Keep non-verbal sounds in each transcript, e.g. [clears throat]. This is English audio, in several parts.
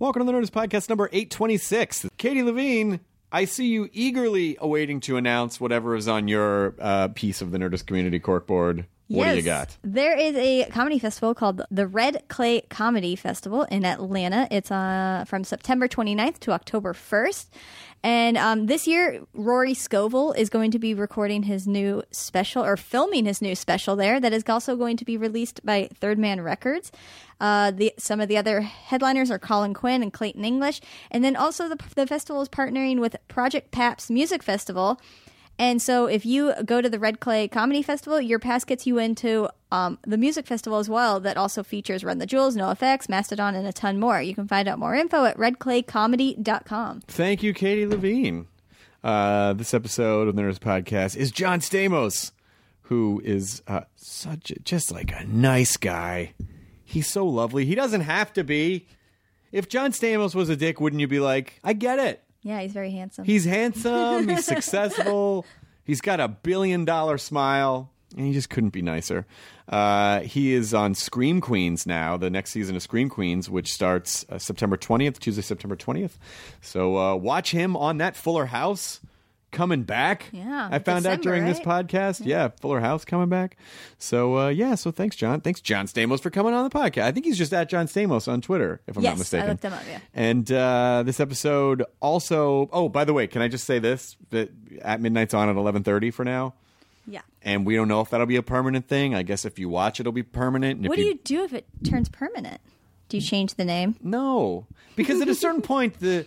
Welcome to the Nerdist Podcast number 826. Katie Levine, I see you eagerly awaiting to announce whatever is on your uh, piece of the Nerdist Community Corkboard. What do you got? There is a comedy festival called the Red Clay Comedy Festival in Atlanta. It's uh, from September 29th to October 1st. And um, this year, Rory Scovel is going to be recording his new special or filming his new special there that is also going to be released by Third Man Records. Uh, the, some of the other headliners are Colin Quinn and Clayton English. And then also the, the festival is partnering with Project Pabst Music Festival. And so if you go to the Red Clay Comedy Festival, your pass gets you into um, the music festival as well that also features Run the Jewels, NOFX, Mastodon, and a ton more. You can find out more info at redclaycomedy.com. Thank you, Katie Levine. Uh, this episode of the Nerdist Podcast is John Stamos, who is uh, such a, just like a nice guy. He's so lovely. He doesn't have to be. If John Stamos was a dick, wouldn't you be like, I get it? Yeah, he's very handsome. He's handsome. He's [laughs] successful. He's got a billion dollar smile, and he just couldn't be nicer. Uh, he is on Scream Queens now, the next season of Scream Queens, which starts uh, September 20th, Tuesday, September 20th. So uh, watch him on that Fuller House coming back. Yeah, I found out December, during this podcast. Yeah. Fuller House coming back. So uh, yeah, so thanks, John. Thanks, John Stamos, for coming on the podcast. I think he's just at John Stamos on Twitter, if I'm Yes, not I mistaken. looked him up, yeah. And uh, this episode also. Oh, by the way, can I just say this? That at midnight's on at 11:30 for now. yeah. And we don't know if that'll be a permanent thing. I guess if you watch, it'll be permanent. And if What do you do if it turns permanent? Do you change the name? No, because at a certain [laughs] point, the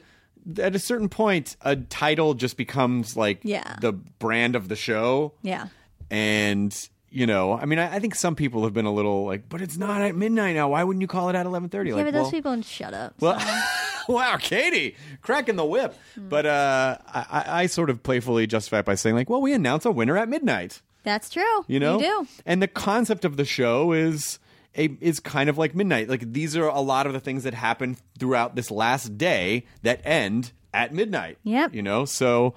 at a certain point, a title just becomes like Yeah. the brand of the show. Yeah. And you know, I mean, I, I think some people have been a little like, but it's not at midnight now. Why wouldn't you call it at eleven thirty? Yeah, like, but those well, people can shut up. well, [laughs] wow, Katie, cracking the whip. But uh, I, I I sort of playfully justify it by saying like, well, we announce a winner at midnight. That's true. You know, You do. And the concept of the show is a is kind of like midnight. Like these are a lot of the things that happen throughout this last day that end at midnight. Yep. You know, so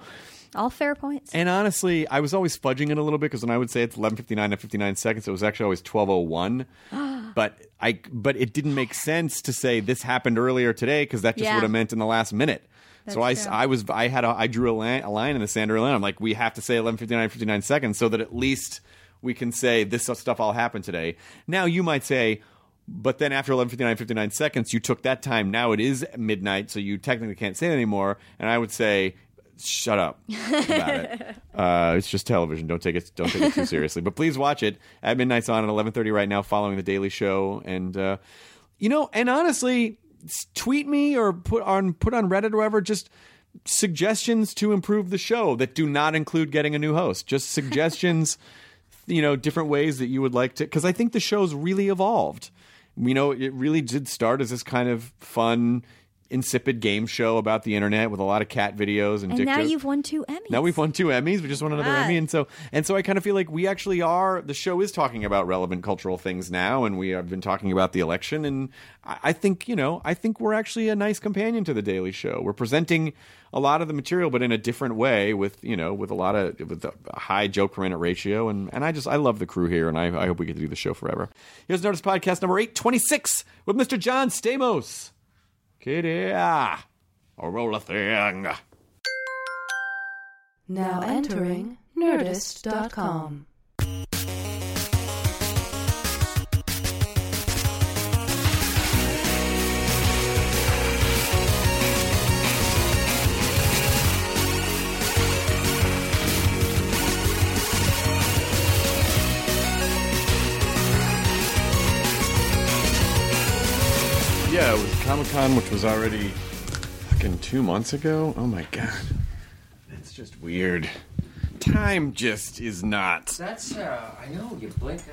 All fair points. and honestly, I was always fudging it a little bit because when I would say it's eleven fifty nine and fifty nine seconds, it was actually always twelve oh one. [gasps] But I but it didn't make sense to say this happened earlier today because that just Yeah. would have meant in the last minute. so I, true. I was I had a, I drew a line, a line in the sand early on. I'm like we have to say 11:59 59 seconds so that at least we can say this stuff all happened today. Now you might say but then after 11:59 59 seconds you took that time. Now it is midnight so you technically can't say it anymore and I would say shut up about it. [laughs] Uh, it's just television. Don't take it. Don't take it too seriously. But please watch it at midnight's on at eleven thirty right now, following the Daily Show. And uh, you know, and honestly, tweet me or put on put on Reddit or whatever. Just suggestions to improve the show that do not include getting a new host. Just suggestions. [laughs] you know, different ways that you would like to. Because I think the show's really evolved. You know, it really did start as this kind of fun. Insipid game show about the internet with a lot of cat videos and, and now jokes. you've won two Emmys. Now we've won two Emmys. We just won another. Emmy, and so and so I kind of feel like we actually are. The show is talking about relevant cultural things now, and we have been talking about the election. And I, I think you know, I think we're actually a nice companion to the Daily Show. We're presenting a lot of the material, but in a different way, with you know, with a lot of with a high joke per minute ratio. And and I just I love the crew here, and I, I hope we get to do the show forever. Here's Nerdist Podcast number eight twenty six with Mr. John Stamos. Kitty, ah, roll a thing. Now entering Nerdist.com. Yeah, Comic Con, which was already fucking two months ago. Oh my god, that's just weird. Time just is not. That's, uh, I know, you blink.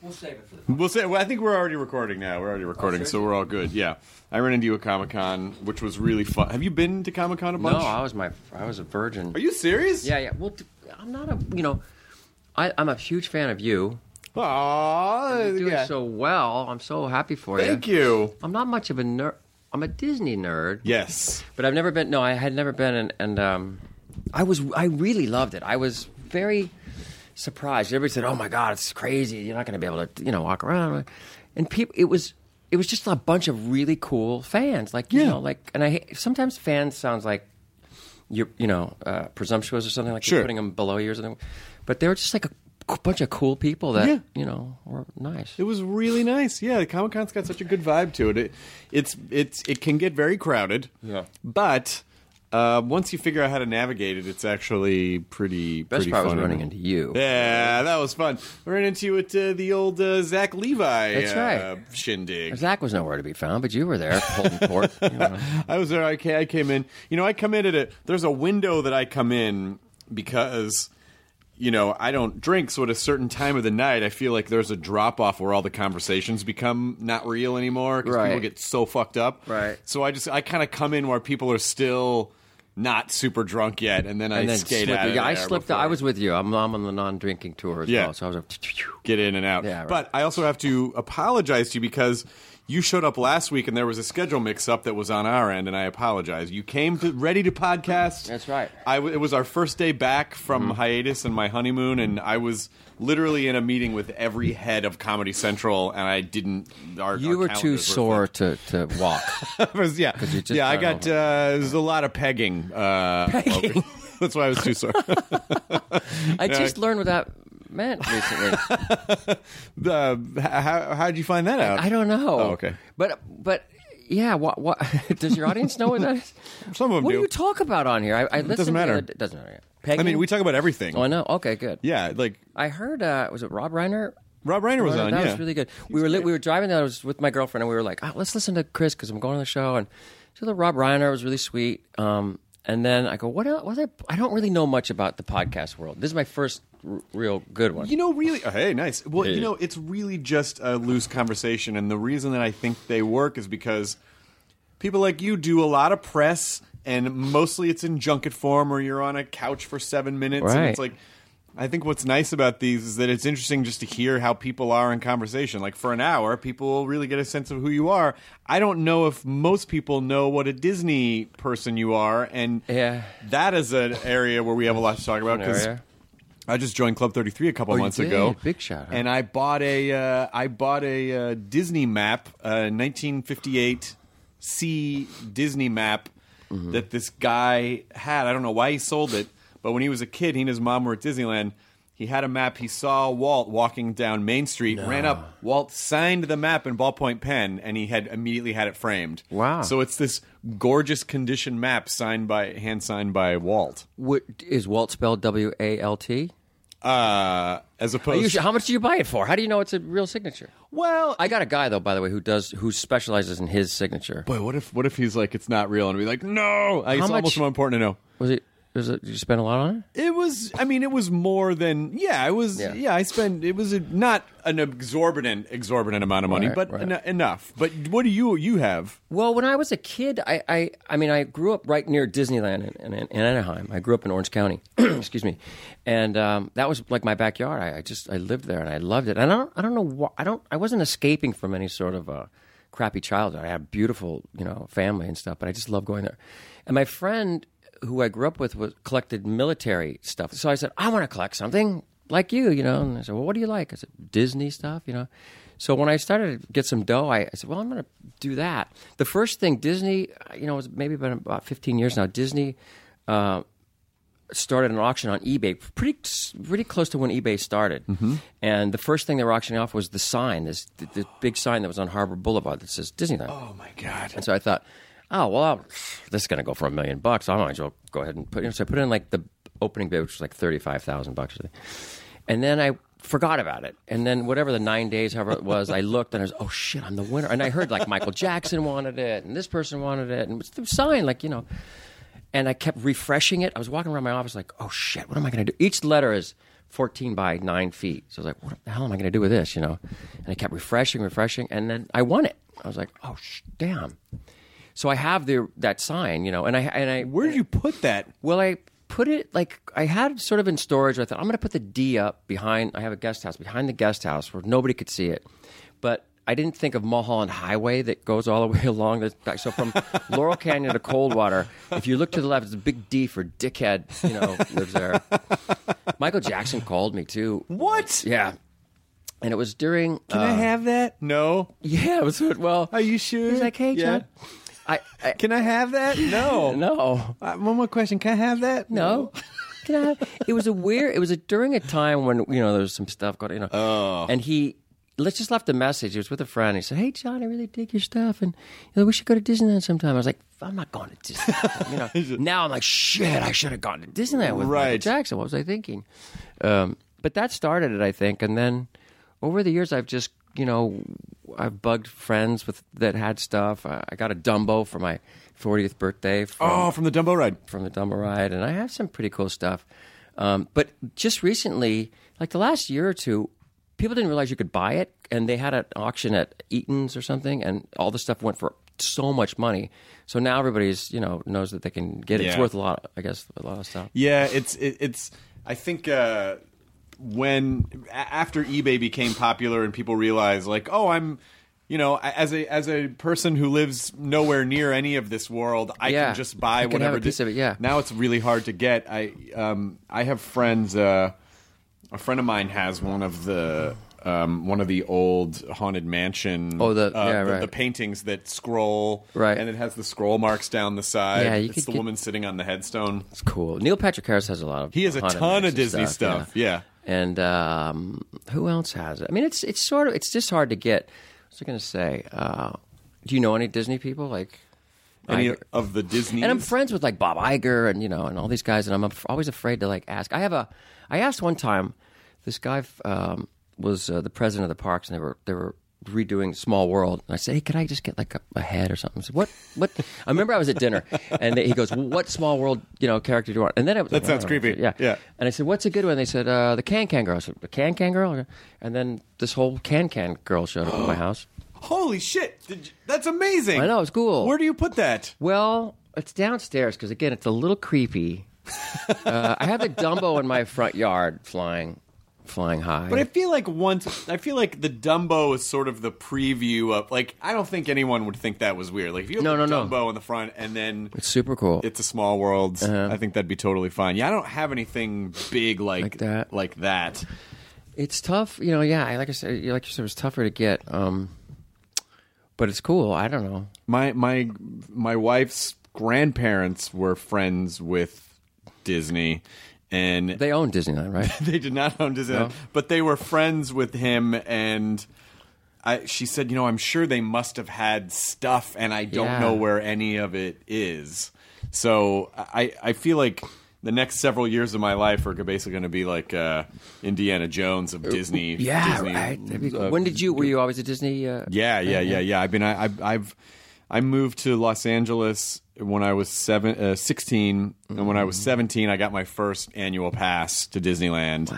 We'll save it for the. We'll say. Well, I think we're already recording now. We're already recording, so we're all good. Yeah, I ran into you at Comic Con, which was really fun. Have you been to Comic Con a bunch? No, bunch? I was my, I was a virgin. Are you serious? Yeah, yeah. Well, t- I'm not a, you know, I, I'm a huge fan of you. Aw, You're doing yeah. so well. I'm so happy for you. Thank you. I'm not much of a nerd. I'm a Disney nerd. Yes. But I've never been. No, I had never been, and, and um, I was. I really loved it. I was very surprised. Everybody said, "Oh my god, it's crazy! You're not going to be able to, you know, walk around." And people, it was. It was just a bunch of really cool fans, like you Yeah. know, like, and I sometimes fans sounds like you're, you know, uh, presumptuous or something like Sure. you're putting them below you or something. But they were just like a bunch of cool people that Yeah. you know were nice. It was really nice. Yeah, the Comic Con's got such a good vibe to it. it. It's it's it can get very crowded. Yeah. But uh, once you figure out how to navigate it, it's actually pretty Best pretty part was running into you. Yeah, that was fun. We ran into you at uh, the old uh, Zach Levi That's uh, right. shindig. Zach was nowhere to be found, but you were there holding court. You know. [laughs] I was there. I I came in. You know, I come in at a. There's a window that I come in because, you know, I don't drink. So at a certain time of the night, I feel like there's a drop off where all the conversations become not real anymore because Right. people get so fucked up. Right. So I just I kind of come in where people are still not super drunk yet, and then I and then skate slip- out. Of yeah, I slipped. before- I was with you. I'm, I'm on the non-drinking tour as Yeah. well, so I was like, [laughs] get in and out. Yeah, right. But I also have to apologize to you because you showed up last week and there was a schedule mix up that was on our end, and I apologize. You came to ready to podcast. That's right. I w- it was our first day back from Mm-hmm. hiatus and my honeymoon, and I was literally in a meeting with every head of Comedy Central, and I didn't. Our, you our were too calendars sore to, to walk. [laughs] Was- yeah, you just yeah. I got uh, there's a lot of pegging. Uh, pegging. [laughs] That's why I was too sore. [laughs] I just learned what meant recently. [laughs] uh, how how did you find that out? I don't know. Oh, okay. But but yeah. What what [laughs] does your audience know what that is? [laughs] Some of them What do. do you talk about on here? I, I doesn't to matter. It doesn't matter. yeah. I mean, we talk about everything. Oh, I know. Okay, good. Yeah, like I heard. Uh, was it Rob Reiner? Rob Reiner was on. That yeah, was really good. We were li- we were driving there. I was with my girlfriend, and we were like, oh, "Let's listen to Chris because I'm going to the show." And so the Rob Reiner was really sweet. Um, and then I go, "What else? What other, I don't really know much about the podcast world. This is my first r- real good one." You know, really. Oh, hey, nice. Well, you know, it's really just a loose conversation, and the reason that I think they work is because people like you do a lot of press, and mostly it's in junket form, or you're on a couch for seven minutes, and Right. it's like. I think what's nice about these is that it's interesting just to hear how people are in conversation. Like for an hour, people will really get a sense of who you are. I don't know if most people know what a Disney person you are, and Yeah. that is an area where we have a lot to talk about because Area. I just joined Club 33 a couple Oh, months ago. Big shout out. And I bought a uh, I bought a uh, Disney map, uh, 1958 C Disney map Mm-hmm. that this guy had. I don't know why he sold it, but when he was a kid, he and his mom were at Disneyland. He had a map. He saw Walt walking down Main Street, ran up. Walt signed the map in ballpoint pen, and he had immediately had it framed. Wow. So it's this gorgeous condition map signed by hand signed by Walt. What, is Walt spelled W A L T? Uh, as opposed sure- How much do you buy it for? How do you know it's a real signature? well, I got a guy though, by the way, who does who specializes in his signature. Boy, what if what if he's like it's not real and be like, no? I, it's How almost much- more important to know. Was it? Was it? Did you spend a lot on it? It was. I mean, it was more than. Yeah, it was. Yeah, Yeah. I spent. It was a, not an exorbitant, exorbitant amount of money, Right, but right. en- enough. But what do you you have? Well, when I was a kid, I, I, I mean, I grew up right near Disneyland in, in, in Anaheim. I grew up in Orange County, [clears throat] excuse me, and um, that was like my backyard. I, I just I lived there and I loved it. And I don't I don't know why I don't I wasn't escaping from any sort of a crappy childhood. I had a beautiful you know family and stuff, but I just loved going there. And my friend who I grew up with was collected military stuff. So I said I want to collect something like you, you know. And I said, well, what do you like? I said Disney stuff, you know. So when I started to get some dough, I, I said, well, I'm going to do that. The first thing Disney, you know, it's maybe been about 15 years now. Disney uh, started an auction on eBay, pretty pretty close to when eBay started. Mm-hmm. And the first thing they were auctioning off was the sign, this the, the big sign that was on Harbor Boulevard that says Disneyland. Oh my god! And so I thought, oh well, I'll, this is going to go for a million bucks. I might as well go ahead and put. Know, so I put in like the opening bid, which was like thirty five thousand bucks. And then I forgot about it. And then whatever the nine days, however it was, I looked and I was, oh shit, I'm the winner. And I heard like Michael Jackson wanted it, and this person wanted it, and it was the sign, like you know. And I kept refreshing it. I was walking around my office like, oh shit, what am I going to do? Each letter is 14 by nine feet. So I was like, what the hell am I going to do with this? You know. And I kept refreshing, refreshing, and then I won it. I was like, oh sh- damn. So I have the that sign, you know, and I and I Where did you put that? well, I put it like I had sort of in storage. I thought I'm going to put the D up behind. I have a guest house behind the guest house where nobody could see it, but I didn't think of Mulholland Highway that goes all the [laughs] way along the back. So from [laughs] Laurel Canyon to Coldwater, if you look to the left, it's a big D for dickhead. You know, lives there. [laughs] Michael Jackson called me too. What? Yeah, and it was during. Can I uh, have that? No. Yeah, it was well. Are you sure? He's like, hey, Yeah. John. I, I Can I have that? No. [laughs] no. Uh, one more question. Can I have that? No. [laughs] Can I have, it was a weird. It was a, during a time when you know there was some stuff going. You know, Oh. and he let's just left a message. He was with a friend. He said, "Hey, John, I really dig your stuff, and you know, we should go to Disneyland sometime." I was like, "I'm not going to Disneyland." You know, [laughs] now I'm like, "Shit, I should have gone to Disneyland with Michael Right. Jackson." What was I thinking? Um, but that started it, I think, and then over the years, I've just you know, I've bugged friends with that had stuff. I, I got a Dumbo for my 40th birthday. From, Oh, from the Dumbo ride. from the Dumbo ride, and I have some pretty cool stuff. Um, but just recently, like the last year or two, people didn't realize you could buy it, and they had an auction at Eaton's or something, and all the stuff went for so much money. So now everybody's you know knows that they can get it. It's worth a lot, I guess, a lot of stuff. Yeah, it's it, it's. I think uh, when after eBay became popular and people realized, like, oh, I'm, you know, as a as a person who lives nowhere near any of this world, I Yeah. can just buy can whatever. piece thi- of it, yeah. Now it's really hard to get. I um I have friends. Uh, a friend of mine has one of the. Um, one of the old haunted mansion. Oh, the- uh, yeah, the, right. the paintings that scroll, Right. and it has the scroll marks down the side. Yeah, you it's the get- woman sitting on the headstone. It's cool. Neil Patrick Harris has a lot of. He has a ton of Disney stuff, yeah. And um, who else has it? I mean, it's it's sort of it's just hard to get. What was I going to say? Uh, do you know any Disney people like? Any Iger? of the Disney. And I'm friends with like Bob Iger and you know and all these guys, and I'm af- always afraid to like ask. I have a. I asked one time. This guy um, was uh, the president of the parks, and they were they were redoing Small World. And I said, "Hey, can I just get like a, a head or something?" I said, "What? What?" I remember I was at dinner, and he goes, well, "What Small World you know character do you want?" And then I was That like, sounds "I don't creepy. Yeah, Yeah. And I said, "What's a good one?" They said, uh, "The Can Can Girl." I said, "The Can Can Girl," and then this whole Can Can Girl showed up at my [gasps] house. Holy shit! You- that's amazing. I know, it's cool. Where do you put that? Well, it's downstairs because again, it's a little creepy. [laughs] uh, I have a Dumbo in my front yard flying, flying high. But I feel like once I feel like the Dumbo is sort of the preview of like I don't think anyone would think that was weird. Like if you No, no, no. Dumbo in the front and then it's super cool. it's a small world, Uh-huh. I think that'd be totally fine. Yeah, I don't have anything big like, Like that. Like that. It's tough, you know. Yeah, like I said, like you said, it was tougher to get. Um, but it's cool. I don't know. My my my wife's grandparents were friends with Disney, and They own Disneyland, right? [laughs] they did not own Disneyland, No? but they were friends with him and. I, she said, "You know, I'm sure they must have had stuff, and I don't Yeah. know where any of it is." So I, I feel like the next several years of my life are basically going to be like uh, Indiana Jones of Disney. yeah, Disney, right. Uh, when did you? Were you always a Disney? Uh, yeah, yeah, yeah, yeah. I mean, I, I've, I've, I moved to Los Angeles when I was seven, uh, 16, and when I was seventeen, I got my first annual pass to Disneyland.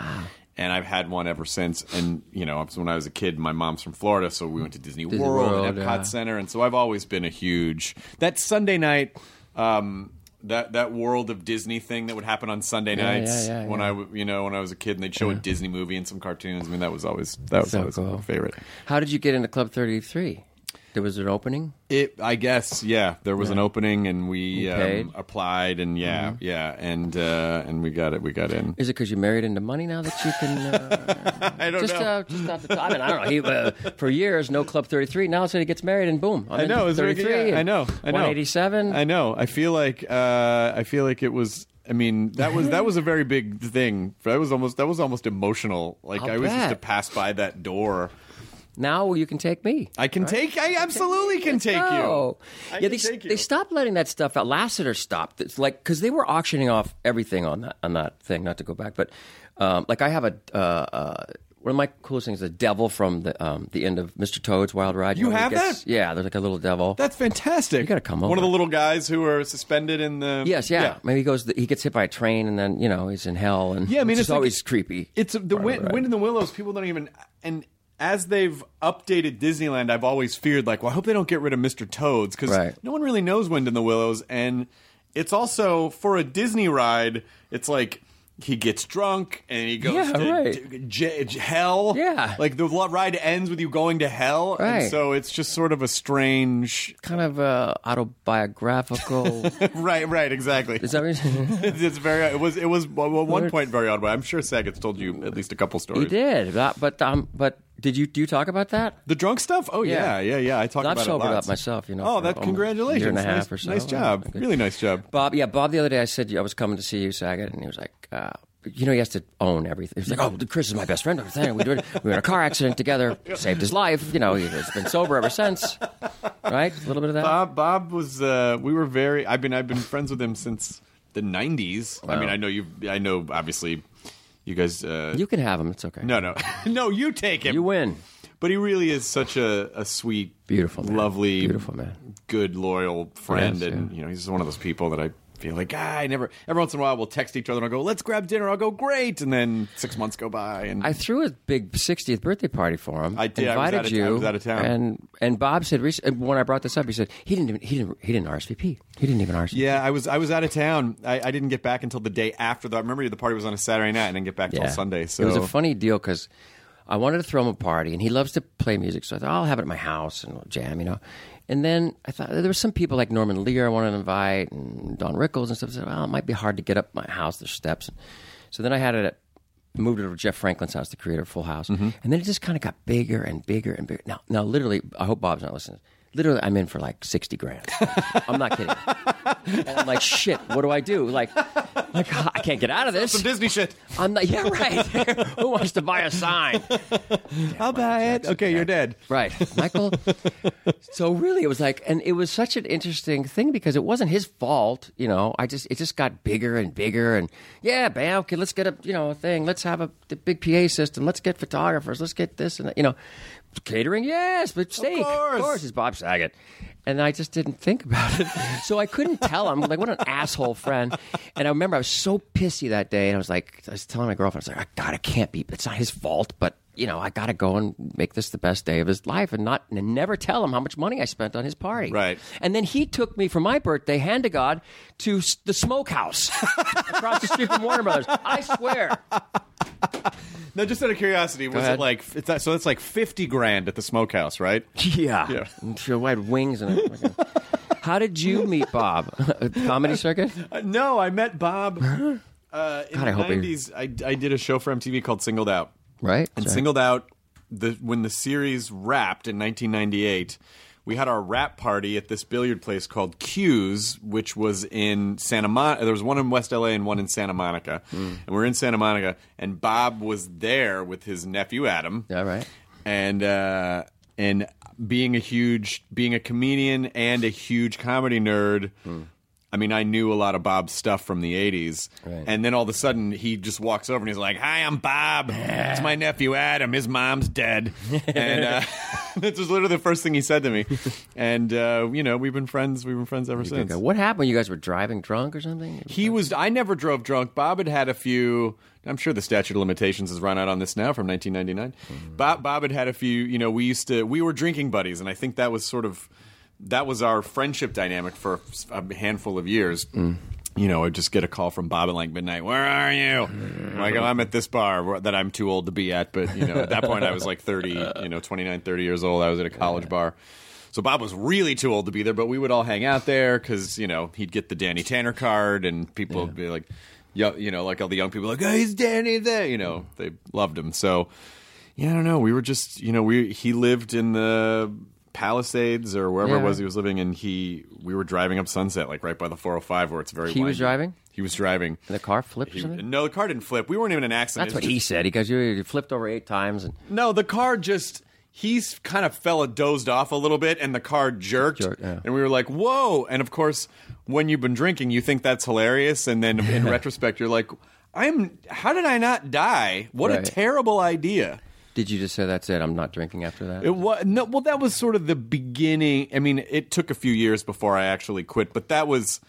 And I've had one ever since. And you know, when I was a kid, my mom's from Florida, so we went to Disney, Disney World, World, and Epcot yeah. Center, and so I've always been a huge that Sunday night. Um, that that world of Disney thing that would happen on Sunday nights yeah, yeah, when yeah. I w- you know when I was a kid and they'd show a Disney movie and some cartoons. I mean that was always that was So always cool. my favorite. How did you get into Club Thirty Three? There was an opening. It, I guess, yeah. There was an opening, and we? Mm-hmm. um, applied, and yeah, yeah, and uh, and we got it. We got in. Is it because you married into money now that you can? Uh, [laughs] I don't just, know. uh, just off the top. I mean, I don't know. He, uh, for years, no Club 33. Now, so he gets married, and boom, I'm I know. very- 33. yeah, I know. I know. 187. I know. I feel like. Uh, I feel like it was. I mean, that was that was a very big thing. That was almost that was almost emotional. Like I'll I was just to pass by that door. Now you can take me. I can take. I absolutely can take you. I yeah. They, take you. they stopped letting that stuff out. Lasseter stopped. It's like because they were auctioning off everything on that on that thing. Not to go back, but um, like I have a uh, uh, one of my coolest things is the devil from the um, the end of Mr. Toad's Wild Ride. You know, have gets- that? Yeah, there's like a little devil. That's fantastic. You gotta come One of the little guys who are suspended in the. yes, yeah. Maybe he goes. He gets hit by a train, and then you know he's in hell, and Yeah, I mean, it's it's like- always creepy. It's the wind, the wind in the willows. People don't even and as they've updated Disneyland, I've always feared like, well, I hope they don't get rid of Mr. Toads because Right. no one really knows Wind in the Willows, and it's also for a Disney ride. It's like. He gets drunk and he goes Yeah, to right. to j- j- hell. Yeah. like the ride ends with you going to hell, and Right. so it's just sort of a strange. kind of uh, autobiographical. [laughs] right, right, exactly. Is that what you- [laughs] it's, it's very. It was. It was well, one point very odd, but I'm sure Saget's told you at least a couple stories. he did, but but, um, but did you do you talk about that? The drunk stuff? Oh yeah, Yeah. yeah, yeah. I talk I've about sobered it lots. up myself, you know, Oh, that congratulations! year and a half nice, or so. Nice job. Really nice job. Bob, yeah, Bob. The other day, I said I was coming to see you, Saget, and he was like, uh, you know, he has to own everything. He's like, oh, Chris is my best friend. We did, it. we were in a car accident together, [laughs] saved his life. You know, he's been sober ever since. Right? A little bit of that. Bob, Bob was. Uh, we were very. I've been. I've been friends with him since the '90s. I mean, I know you. I know. Obviously, you guys. Uh, You can have him. It's okay. no, no, [laughs] no. You take him. you win. But he really is such a, a sweet, Beautiful man. lovely, Beautiful man. good, loyal friend, Yes, and yeah. you know he's one of those people that I feel like ah, I never. Every once in a while, we'll text each other and I'll go, "Let's grab dinner." I'll go, "Great," and then six months go by, and I threw a big 60th birthday party for him. I did. I was Invited out of- you. I was out of town. And and Bob said when I brought this up, he said he didn't even, he didn't he didn't RSVP. He didn't even RSVP. Yeah, I was I was out of town. I, I didn't get back until the day after. The, I remember the party was on a Saturday night, and didn't get back till Sunday. So it was a funny deal because I wanted to throw him a party, and he loves to play music. So I thought I'll have it at my house and we'll jam, you know. And then I thought there were some people like Norman Lear I wanted to invite, and Don Rickles and stuff. I said, well, it might be hard to get up my house. There's steps. So then I had it at moved it over to Jeff Franklin's house, the creator of Full House, Mm-hmm. and then it just kind of got bigger and bigger and bigger. Now, now, literally, I hope Bob's not listening. Literally, I'm in for like sixty grand. I'm not kidding. And I'm like, shit. What do I do? Like, like ah, I can't get out of this. some Disney shit. I'm not. Yeah, right. [laughs] Who wants to buy a sign? [laughs] I'll buy it. Okay, you're dead. Right, Michael. so really, it was like, and it was such an interesting thing because it wasn't his fault. You know, I just it just got bigger and bigger, and yeah, bam. Okay, let's get a you know a thing. Let's have a the big PA system. Let's get photographers. Let's get this and that, you know, catering. Yes, but steak, course. of course, is Bob Saget. And I just didn't think about it, [laughs] so I couldn't tell him. Like, what an asshole friend! And I remember I was so pissy that day, and I was like, I was telling my girlfriend, I was like, oh, God, it can't be. It's not his fault, but you know, I got to go and make this the best day of his life, and not and never tell him how much money I spent on his party. Right. And then he took me for my birthday, hand to God, to the smokehouse [laughs] across the street from Warner Brothers. I swear. [laughs] No, just out of curiosity, was it like it's that, so? That's like fifty grand at the smokehouse, right? Yeah. Yeah. She had wings and everything. How did you meet Bob? Comedy circuit? [laughs] Uh, no, I met Bob uh, in God, I the hope nineties. I, I did a show for MTV called Singled Out. Right? and Sorry. singled out the when the series wrapped in 1998 we had our rap party at this billiard place called Q's, which was in Santa Monica. There was one in West LA and one in Santa Monica. Hmm. And we're in Santa Monica, and Bob was there with his nephew Adam. Yeah, right. And uh, and being a huge, being a comedian and a huge comedy nerd. I mean, I knew a lot of Bob's stuff from the 80s. Right. And then all of a sudden, he just walks over and he's like, Hi, I'm Bob. It's my nephew Adam. His mom's dead. [laughs] and uh, [laughs] this was literally the first thing he said to me. And, uh, you know, we've been friends. We've been friends ever since. What happened? You guys were driving drunk or something? He was. I never drove drunk. Bob had had a few. I'm sure the statute of limitations has run out on this now from 1999. Bob, Bob had had a few. You know, we used to. We were drinking buddies, and I think that was sort of that was our friendship dynamic for a handful of years. Mm. You know, I'd just get a call from Bob at like midnight. Where are you? Mm. Like, oh, I'm at this bar that I'm too old to be at. But you know, at that point, I was like 30. [laughs] You know, 29, 30 years old. I was at a college bar. So Bob was really too old to be there, but we would all hang out there because you know he'd get the Danny Tanner card, and people would be like, yo- you know, like all the young people, like, oh, he's Danny there. You know, they loved him. So yeah, I don't know. We were just, you know, we he lived in the Palisades or wherever it Yeah. was he was living, and he we were driving up Sunset, like right by the 405, where it's very. He was windy. driving? He was driving. And the car flipped or He- something? no, the car didn't flip. We weren't even in an accident. That's It's what he just- said. Because you, you flipped over eight times. and no, the car just he's kind of fell a dozed off a little bit, and the car jerked, Jerked, yeah. and we were like, "Whoa!" And of course, when you've been drinking, you think that's hilarious, and then in retrospect, you're like, "I'm how did I not die? What a Right. terrible idea!" Did you just say that's it? I'm not drinking after that. It was no, well, that was sort of the beginning. I mean, it took a few years before I actually quit, but that was,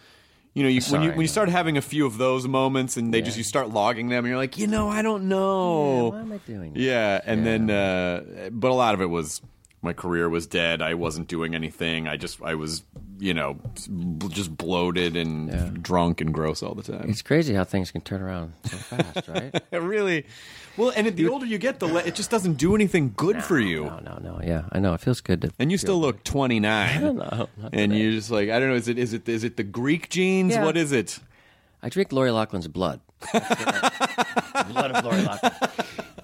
you know, you, when you when you no. start having a few of those moments, and they just you start logging them, and you're like, you know, I don't know. why am I doing this? Yeah, and then, uh, but a lot of it was my career was dead. I wasn't doing anything. I just I was, you know, b- just bloated and drunk and gross all the time. It's crazy how things can turn around so fast, right? It [laughs] really, well, and the older you get, the le- it just doesn't do anything good for you. No, no, no. Yeah, I know. It feels good to. And you still look 29. [laughs] No, not [laughs] and you're just like, I don't know, is it is it is it the Greek genes? Yeah. What is it? I drink Lori Loughlin's blood. [laughs] blood of Lori Loughlin.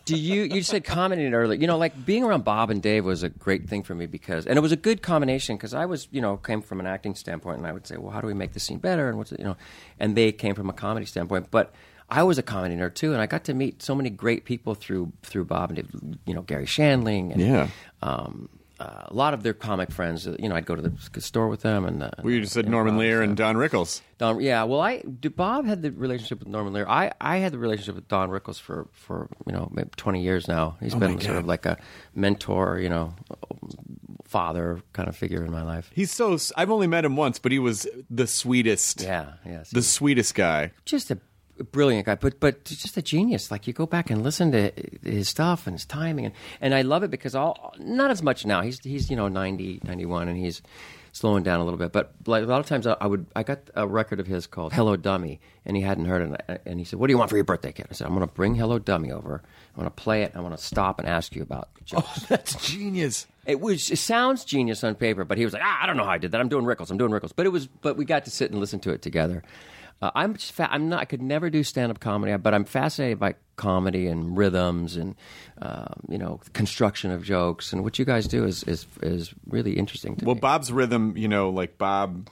Do you? You said commenting earlier. You know, like being around Bob and Dave was a great thing for me because, and it was a good combination because I was, you know, came from an acting standpoint, and I would say, well, how do we make the scene better, and what's, it, you know, and they came from a comedy standpoint, but. I was a comedy nerd too, and I got to meet so many great people through through Bob and You know, Garry Shandling, and Yeah. um, uh, a lot of their comic friends. uh, You know, I'd go to the store with them, and uh, Well, you just said Norman Bob, Lear so- and Don Rickles. Don, yeah, well, I Bob had the relationship with Norman Lear. I, I had the relationship with Don Rickles for, for you know maybe twenty years now. He's Oh been sort of like a mentor, you know, father kind of figure in my life. He's so. I've only met him once, but he was the sweetest. Yeah, yeah, The sweetest guy. just a brilliant guy, but but just a genius. Like you go back and listen to his stuff and his timing, and, and I love it because all not as much now. He's he's you know 90, 91, and he's slowing down a little bit. But like a lot of times, I, I would I got a record of his called Hello Dummy, and he hadn't heard it, and, I- and he said, "What do you want for your birthday, kid?" I said, "I'm going to bring Hello Dummy over. I'm going to play it. I'm going to stop and ask you about jokes." [laughs] That's genius. It was. It sounds genius on paper, but he was like, ah, I don't know how I did that. I'm doing Rickles. I'm doing Rickles. But it was. But we got to sit and listen to it together. Uh, I'm just. Fa- I'm not. I could never do stand up comedy, but I'm fascinated by comedy and rhythms and um, you know construction of jokes. And what you guys do is is is really interesting to me. Well, me. Bob's rhythm, you know, like Bob.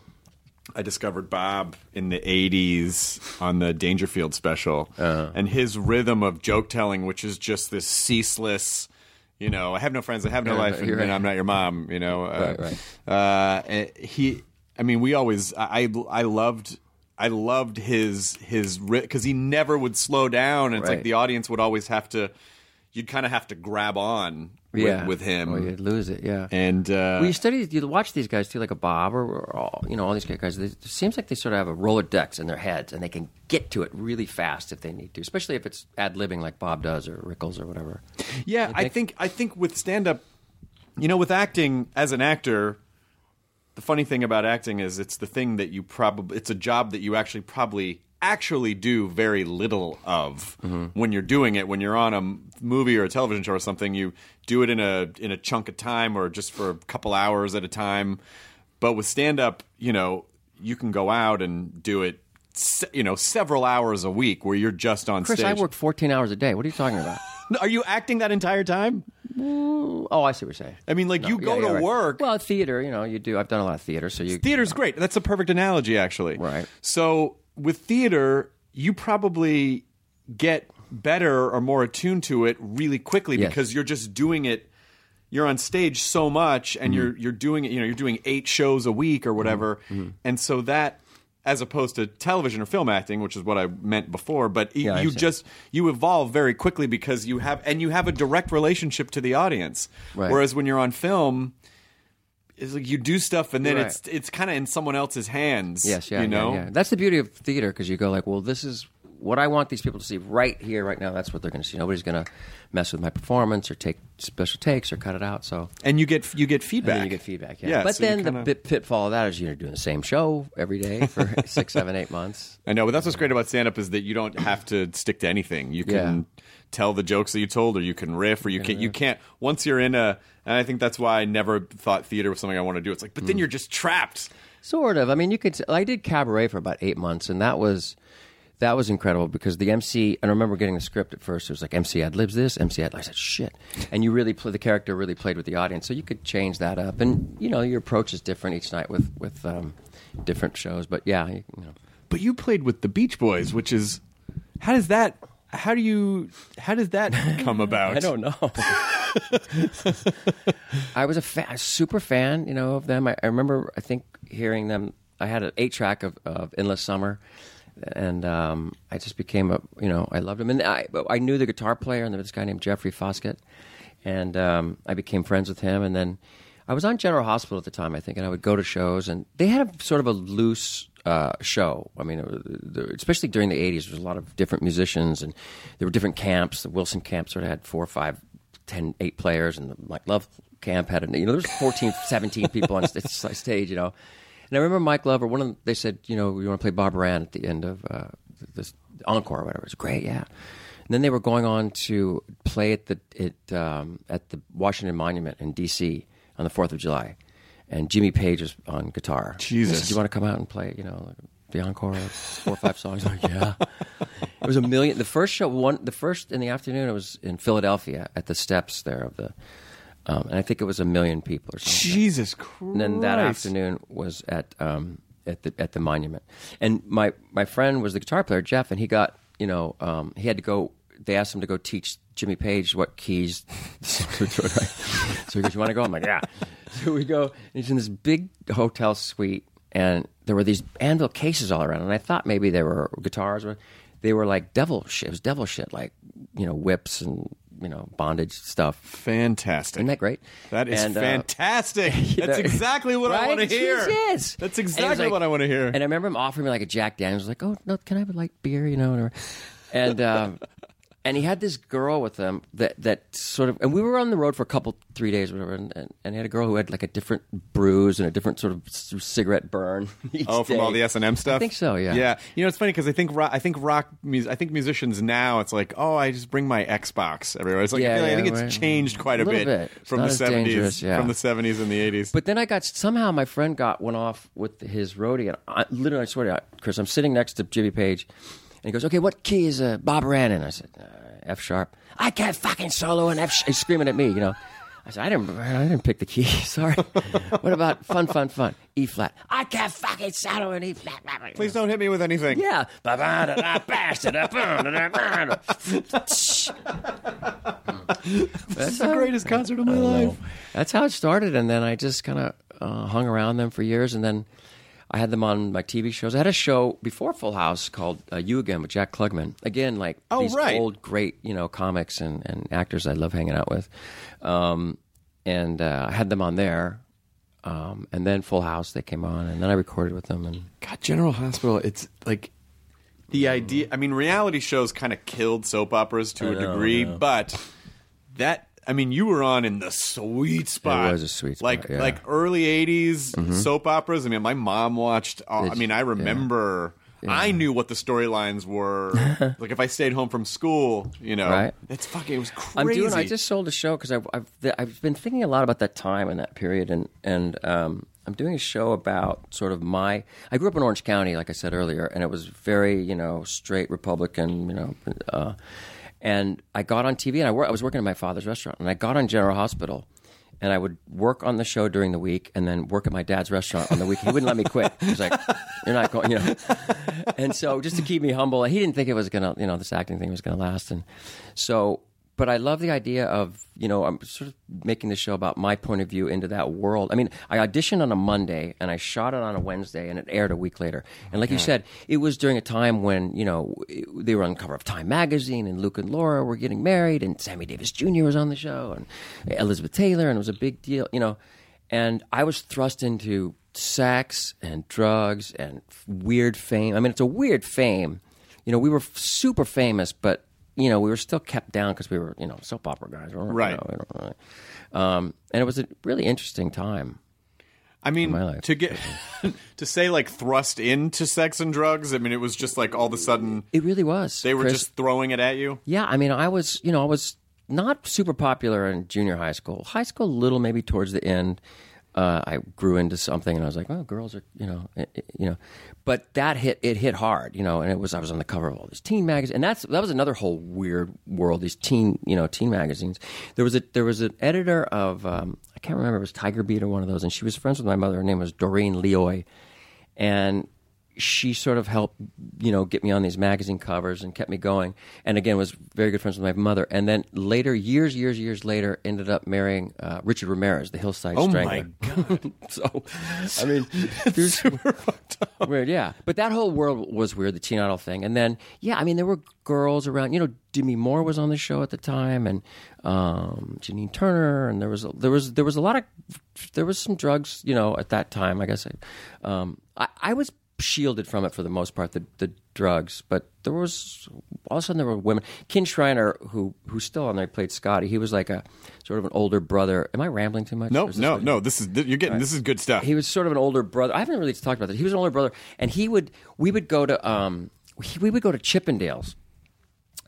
I discovered Bob in the '80s on the Dangerfield special, Uh-huh. and his rhythm of joke telling, which is just this ceaseless. You know, I have no friends, I have no life, and, and right. I'm not your mom. You know, uh, Right, right. Uh, he, I mean, we always, I, I loved, I loved his his because he never would slow down. And it's like the audience would always have to, you'd kind of have to grab on with, yeah, with him, or you'd lose it. Yeah. and uh, well, you study, you watch these guys too, like a Bob or, or all, you know all these guys. They, it seems like they sort of have a Rolodex in their heads, and they can get to it really fast if they need to, especially if it's ad libbing like Bob does or Rickles or whatever. Yeah, I think I think with stand up, you know, with acting as an actor, the funny thing about acting is it's the thing that you probably it's a job that you actually probably actually do very little of mm-hmm. when you're doing it when you're on a movie or a television show or something you do it in a in a chunk of time or just for a couple hours at a time but with stand up you know you can go out and do it you know several hours a week where you're just on Chris, stage I work 14 hours a day. What are you talking about? Are you acting that entire time oh, I see what you're saying. I mean, like you Yeah, go yeah, to right. work. Well, theater, you know, you do. I've done a lot of theater, so you. Theater's great. That's a perfect analogy, actually. Right. So with theater, you probably get better or more attuned to it really quickly Yes. because you're just doing it. You're on stage so much, Mm-hmm. and you're you're doing it. You know, you're doing eight shows a week or whatever, Mm-hmm. and so that. As opposed to television or film acting, which is what I meant before, but Yeah, you just you evolve very quickly because you have and you have a direct relationship to the audience. Right. Whereas when you're on film, it's like you do stuff and then Right. it's it's kind of in someone else's hands. Yes, yeah, you know. yeah, yeah. That's the beauty of theater because you go like, well, this is what I want these people to see right here, right now. That's what they're going to see. Nobody's going to mess with my performance or take special takes or cut it out. So And you get you get feedback. you get feedback. Yeah. Yeah, but so then the kinda- bit pitfall of that is you're doing the same show every day for [laughs] six, seven, eight months. I know, but that's what's great about stand up is that you don't have to stick to anything. You can tell the jokes that you told, or you can riff, or you can you can't. Once you're in a, and I think that's why I never thought theater was something I want to do. It's like, but Mm. then you're just trapped. Sort of. I mean, you could. I did cabaret for about eight months, and that was that was incredible because the MC. And I remember getting the script at first. It was like MC ad libs this, MC ad. I said shit, and you really play the character really played with the audience, so you could change that up. And you know, your approach is different each night with with um, different shows. But yeah, you, you know. But you played with the Beach Boys, which is how does that? How do you? How does that [laughs] come about? I don't know. [laughs] I was a, fa- a super fan, you know, of them. I, I remember, I think, hearing them. I had an eight track of, of "Endless Summer," and um, I just became a, you know, I loved him, And I, I knew the guitar player, and there was this guy named Jeffrey Foskett. and um, I became friends with him. And then I was on General Hospital at the time, I think, and I would go to shows, and they had a sort of a loose uh, show. I mean, was- especially during the '80s, there was a lot of different musicians, and there were different camps. The Wilson camp sort of had four five, ten, eight players, and the Mike Love camp had, you know, there was 14, 17 people on [laughs] st- stage, you know. And I remember Mike Love, or one of them, they said, you know, you want to play Barbara Ann at the end of uh, this encore or whatever. It was great, yeah. And then they were going on to play at the it, um, at the Washington Monument in D.C. on the Fourth of July, and Jimmy Page was on guitar. Jesus. Said, do you want to come out and play? You know, the encore, four or five songs. Like, [laughs] yeah. [laughs] It was a million. The first show, one, the first in the afternoon, it was in Philadelphia at the steps there of the, um, and I think it was a million people or something. Jesus Christ. And then that afternoon was at um, at the at the monument. And my my friend was the guitar player Jeff, and he got you know um, he had to go. They asked him to go teach Jimmy Page what keys. [laughs] so he goes, "You want to go?" I'm like, "Yeah." [laughs] So we go. And he's in this big hotel suite, and there were these anvil cases all around. And I thought maybe they were guitars, but they were like devil shit. It was devil shit, like you know whips and you know bondage stuff. Fantastic. Isn't that great? That is And, uh, fantastic. [laughs] you That's know, exactly what I want to hear. Yes. That's And it was exactly like- what I want to hear. And I remember him offering me like a Jack Daniels, like, "Oh no, can I have a light beer?" You know, whatever. And um, and he had this girl with him that that sort of, and we were on the road for a couple, three days, or whatever. And, and, and he had a girl who had like a different bruise and a different sort of c- cigarette burn. [laughs] each Oh, from day. all the S and M stuff. I think so. Yeah. Yeah, you know it's funny because I think rock, I think rock mus- I think musicians now it's like oh I just bring my Xbox everywhere. It's like Yeah, I, like- I think it's right. changed quite a, A little bit. From the seventies yeah. from the seventies and the eighties. But then I got somehow my friend got one off with his roadie, and I, literally, I swear to you, Chris, I'm sitting next to Jimmy Page, and he goes, "Okay, what key is uh, Barbara Ann in?" I said, uh, "F sharp." I can't fucking solo an F. Sh-. He's screaming at me, you know. I said, "I didn't, I didn't pick the key. [laughs] Sorry." what about fun, fun, fun? E flat. I can't fucking solo an E flat. Please don't hit me with anything. Yeah. That's the greatest concert of my life. That's how it started, and then I just kind of uh, hung around them for years, and then I had them on my TV shows. I had a show before Full House called uh, "You Again" with Jack Klugman. Again, like Oh, these right. old great you know comics and, and actors I love hanging out with, um, and uh, I had them on there. Um, and then Full House, they came on, and then I recorded with them. And God, General Hospital. It's like the idea. I mean, reality shows kind of killed soap operas to a degree, but that. I mean, you were on in the sweet spot. It was a sweet spot, like yeah. Mm-hmm. like early '80s soap operas. I mean, my mom watched. Uh, I mean, I remember. I knew what the storylines were. [laughs] like if I stayed home from school, you know, Right. it's fucking. It was crazy. I'm doing. I just sold a show because I've, I've I've been thinking a lot about that time and that period, and and um, I'm doing a show about sort of my. I grew up in Orange County, like I said earlier, and it was very you know straight Republican, you know, uh, and I got on TV and I, wor- I was working at my father's restaurant, and I got on General Hospital. And I would work on the show during the week, and then work at my dad's restaurant on the week. He wouldn't let me quit. He was like, [laughs] "You're not going," you know. And so, just to keep me humble, he didn't think it was gonna, you know, this acting thing was gonna last. And so, but I love the idea of, you know, I'm sort of making the show about my point of view into that world. I mean, I auditioned on a Monday and I shot it on a Wednesday and it aired a week later. And like you said, it was during a time when, you know, they were on the cover of Time magazine and Luke and Laura were getting married and Sammy Davis Jr. was on the show and Elizabeth Taylor and it was a big deal, you know. And I was thrust into sex and drugs and weird fame. I mean, it's a weird fame. You know, we were f- super famous, but you know, we were still kept down because we were, you know, soap opera guys, weren't, you Right. know, Um, and it was a really interesting time. I mean, my life. to get [laughs] to say like thrust into sex and drugs. I mean, it was just like all of a sudden It really was. they were Chris. just throwing it at you. Yeah, I mean, I was, you know, I was not super popular in junior high school. High school, a little maybe towards the end. Uh, I grew into something, and I was like, "Oh, girls are, you know, eh, eh, you know." But that hit it hit hard, you know, and it was I was on the cover of all these teen magazines, and that's that was another whole weird world. These teen, you know, teen magazines. There was a there was an editor of um, I can't remember it was Tiger Beat or one of those, and she was friends with my mother. Her name was Doreen Lioy, and she sort of helped, you know, get me on these magazine covers and kept me going. And again, was very good friends with my mother. And then later, years, years, years later, ended up marrying uh, Richard Ramirez, the Hillside Oh Strangler. my god! [laughs] so, I [laughs] mean, there's weird, yeah. But that whole world was weird, the teen idol thing. And then, yeah, I mean, there were girls around. You know, Demi Moore was on the show at the time, and um, Janine Turner, and there was a, there was there was a lot of there was some drugs. You know, at that time, I guess. I, um, I, I was shielded from it for the most part, the the drugs, but there was all of a sudden there were women. Kin Shriner, who who's still on there, played Scotty. He was like a sort of an older brother. Am I rambling too much? No, Or is this no, no. This is you're getting. This is good stuff. he was sort of an older brother. I haven't really talked about that. He was an older brother, and he would we would go to um we would go to Chippendales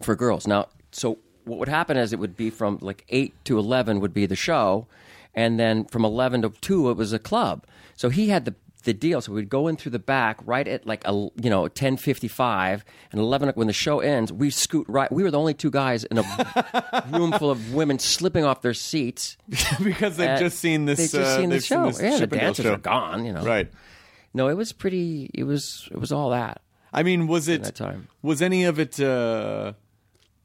for girls. Now, so what would happen is it would be from like eight to eleven would be the show, and then from eleven to two it was a club. So he had the the deal. So we'd go in through the back right at like a you know ten fifty five and eleven when the show ends. We scoot right. We were the only two guys in a [laughs] room full of women slipping off their seats. [laughs] because they've just seen this. They've just uh, seen the show. this yeah, the dancers show. are gone. You know, Right. No, it was pretty. It was. It was all that. I mean, was it that time. was any of it uh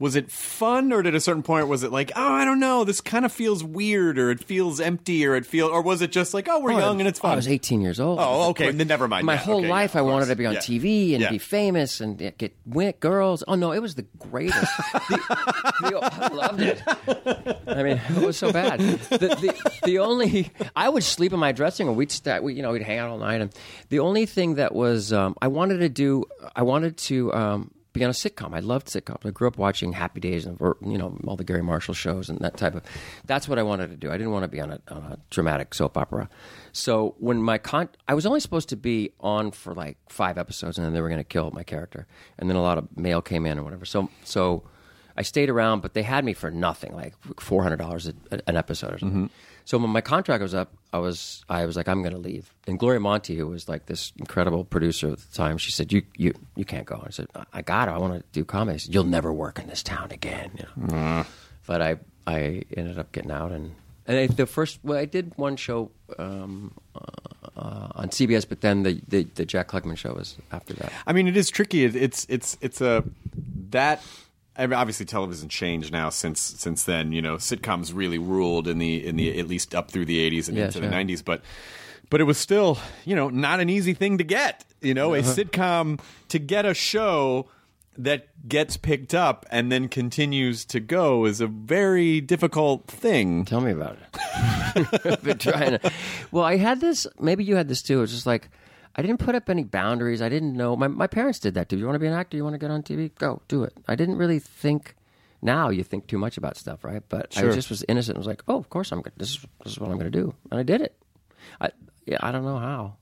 was it fun or did at a certain point was it like, oh, I don't know, this kind of feels weird or it feels empty or it feel or was it just like, oh, we're young and it's fun? I was 18 years old. Oh, okay, then never mind. My Yeah, whole okay, life, of I wanted to be on Yeah. TV and Yeah. be famous and get win girls. Oh no, it was the greatest. [laughs] the, the, I loved it. I mean, it was so bad. The, the, the only I would sleep in my dressing room. We'd sta we, you know, we'd hang out all night. And the only thing that was um, I wanted to do, I wanted to. Um, be on a sitcom. I loved sitcoms. I grew up watching Happy Days and you know all the Garry Marshall shows and that type of. That's what I wanted to do. I didn't want to be on a, on a dramatic soap opera. So when my con, I was only supposed to be on for like five episodes, and then they were going to kill my character. And then a lot of mail came in or whatever. So so I stayed around, but they had me for nothing, like four hundred dollars an episode or something. Mm-hmm. So when my contract was up, I was I was like, I'm going to leave. And Gloria Monty, who was like this incredible producer at the time, she said, "You you you can't go." I said, "I got it. I want to do comedy." She said, You'll never work in this town again. You know? But I I ended up getting out and. And I, the first, well, I did one show um, uh, on CBS, but then the, the, the Jack Klugman show was after that. I mean, it is tricky. It, it's it's it's a that. I mean, obviously, television changed now since since then. You know, sitcoms really ruled in the in the at least up through the '80s and Yeah, into the '90s. But but it was still you know not an easy thing to get. You know, Uh-huh. a sitcom to get a show that gets picked up and then continues to go is a very difficult thing. Tell me about it. [laughs] I've been trying to. Well, I had this. Maybe you had this too. It's just like I didn't put up any boundaries. I didn't know. My my parents did that too. You want to be an actor? You want to get on TV? Go do it. I didn't really think. Now you think too much about stuff, right? But I just was innocent. and was like, oh, of course I'm. good. This is this is what I'm going to do, and I did it. I yeah. I don't know how.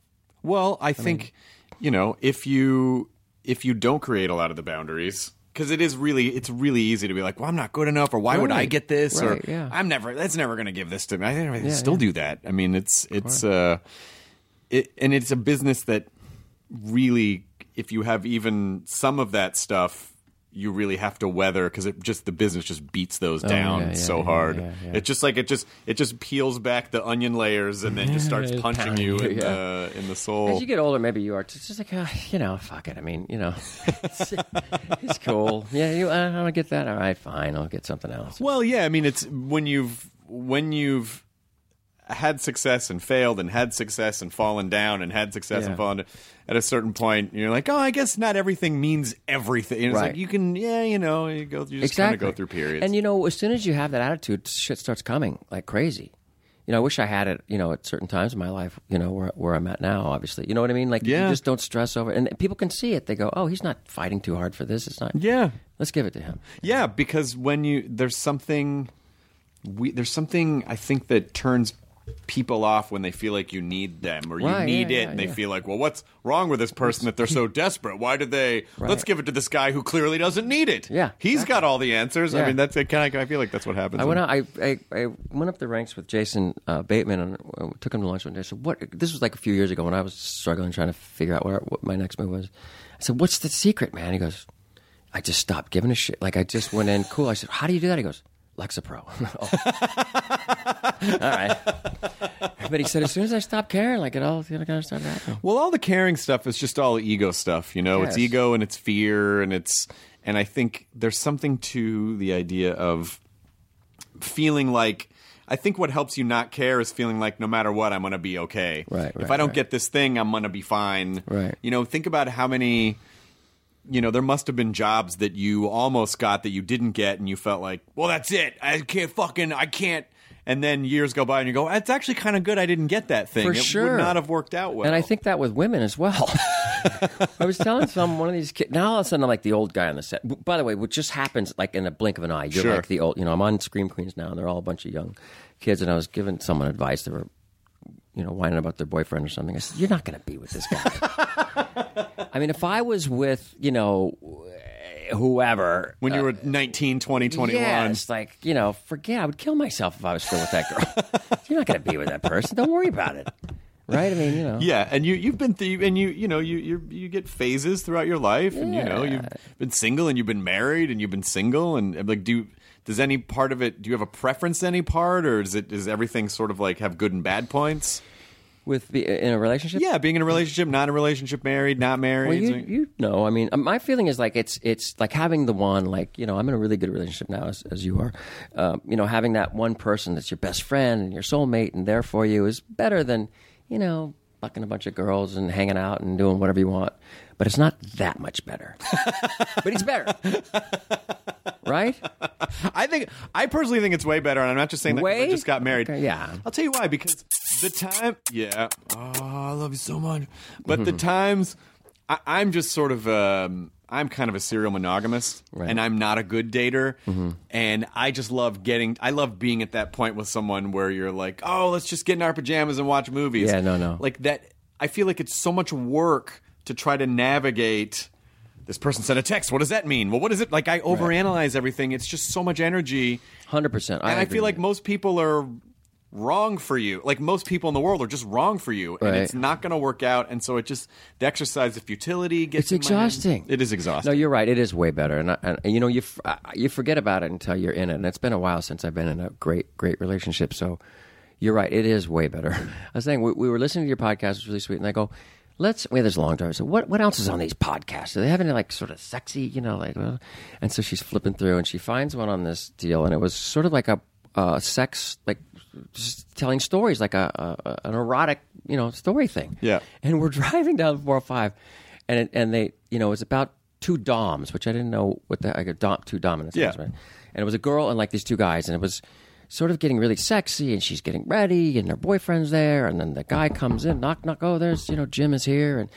Well, I think you know if you if you don't create a lot of the boundaries because it is really it's really easy to be like, well, I'm not good enough, or why would I get this, Right, or yeah. I'm never that's never going to give this to me. I think I Yeah, still yeah. do that. I mean, it's it's uh, it and it's a business that really, if you have even some of that stuff. You really have to weather because it just the business just beats those down Oh, yeah, yeah, so yeah, hard. It just like it just it just peels back the onion layers and then just [laughs] starts punching you in the in the soul. As you get older, maybe you are. It's just like, uh, you know, fuck it. I mean, you know, it's, it's cool. Yeah, you, I don't get that. All right, fine. I'll get something else. Well, yeah, I mean it's when you've when you've had success and failed and had success and fallen down and had success and Yeah. fallen at a certain point you're like, "Oh, I guess not everything means everything." And it's Right. like you can yeah, you know, you go you just kind of go through periods. And you know, as soon as you have that attitude, shit starts coming like crazy. You know, I wish I had it. You know, at certain times in my life, you know, where where I'm at now. Obviously, you know what I mean. Like, Yeah. you just don't stress over, and people can see it. They go, "Oh, he's not fighting too hard for this. It's not." yeah. Let's give it to him. Yeah, because when you there's something we there's something I think that turns people off when they feel like you need them or you Right, need yeah, it yeah, and they yeah. feel like, well, what's wrong with this person that they're so [laughs] desperate? Why did they? Let's give it to this guy who clearly doesn't need it. Yeah, he's got all the answers. I mean, that's it kind of. I feel like that's what happens. I went out. I, I, I went up the ranks with Jason uh, Bateman and uh, took him to lunch one day. I said, "What?" This was like a few years ago when I was struggling trying to figure out what, what my next move was. I said, "What's the secret, man?" He goes, "I just stopped giving a shit. Like I just went in cool." I said, "How do you do that?" He goes, "Lexapro." [laughs] oh. All right. but he said as soon as I stop caring, like it all you know, kind of started happening. Well, all the caring stuff is just all ego stuff, you know. It's ego and it's fear and it's and I think there's something to the idea of feeling like I think what helps you not care is feeling like no matter what I'm going to be okay. Right, if right, I don't right. get this thing, I'm going to be fine. Right. You know, think about how many you know, there must have been jobs that you almost got that you didn't get and you felt like, "Well, that's it. I can't fucking I can't." And then years go by and you go, "It's actually kind of good I didn't get that thing. For it sure. would not have worked out well." And I think that with women as well. [laughs] I was telling some one of these kids. Now all of a sudden I'm like the old guy on the set. By the way, what just happens like in a blink of an eye. You're Sure. like the old. You know, I'm on Scream Queens now, and they're all a bunch of young kids. And I was giving someone advice. They were, you know, whining about their boyfriend or something. I said, "You're not going to be with this guy." [laughs] I mean, if I was with, you know, whoever when you were uh, 19, 20, 21. Yeah, it's like you know, forget. I would kill myself if I was still with that girl. [laughs] You're not going to be with that person. Don't worry about it, right? I mean, you know. Yeah, and you you've been th- and you you know you you you get phases throughout your life, and you know you've been single and you've been married and you've been single, and like do you, does any part of it do you have a preference to any part, or is it does everything sort of like have good and bad points? With the, in a relationship, Yeah, being in a relationship, not in a relationship, married, not married. Well, you, you know, I mean, my feeling is like it's it's like having the one, like you know, I'm in a really good relationship now, as, as you are. Um, you know, having that one person that's your best friend and your soulmate and there for you is better than you know fucking a bunch of girls and hanging out and doing whatever you want. But it's not that much better. [laughs] but it's better, right? I think I personally think it's way better, and I'm not just saying that 'cause I just got married. Okay, yeah. I'll tell you why because the time, yeah, oh, I love you so much, but the [laughs] times I, I'm just sort of. Um, I'm kind of a serial monogamist, Right. Mm-hmm. and I'm not a good dater. And I just love getting. I love being at that point with someone where you're like, "Oh, let's just get in our pajamas and watch movies." Yeah, no, no. Like that. I feel like it's so much work to try to navigate. This person sent a text. What does that mean? Well, what is it? Like I overanalyze everything. It's just so much energy Hundred percent. and I, feel like most people are wrong for you. Like most people in the world are just wrong for you, and Right. it's not going to work out. And so it just the exercise of futility gets. It's in my head. exhausting. It is exhausting. No, you're right. It is way better, and, I, and you know, you f- uh, you forget about it until you're in it. And it's been a while since I've been in a great, great relationship. So, you're right. It is way better. [laughs] I was saying we, we were listening to your podcast. It was really sweet, and I go, "Let's." We had this long. I said, "What what else is on these podcasts? Do they have any like sort of sexy, you know, like?" Well, and so she's flipping through, and she finds one on this deal, and it was sort of like a uh, sex, like telling stories, like a, a an erotic, you know, story thing. Yeah. And we're [laughs] driving down 405, and it, and they, you know, it's about two doms, which I didn't know what the like a dom, two dominants. Yeah. right? And it was a girl and like these two guys, and it was sort of getting really sexy, and she's getting ready, and her boyfriend's there, and then the guy comes in, knock knock, oh, there's you know Jim is here, and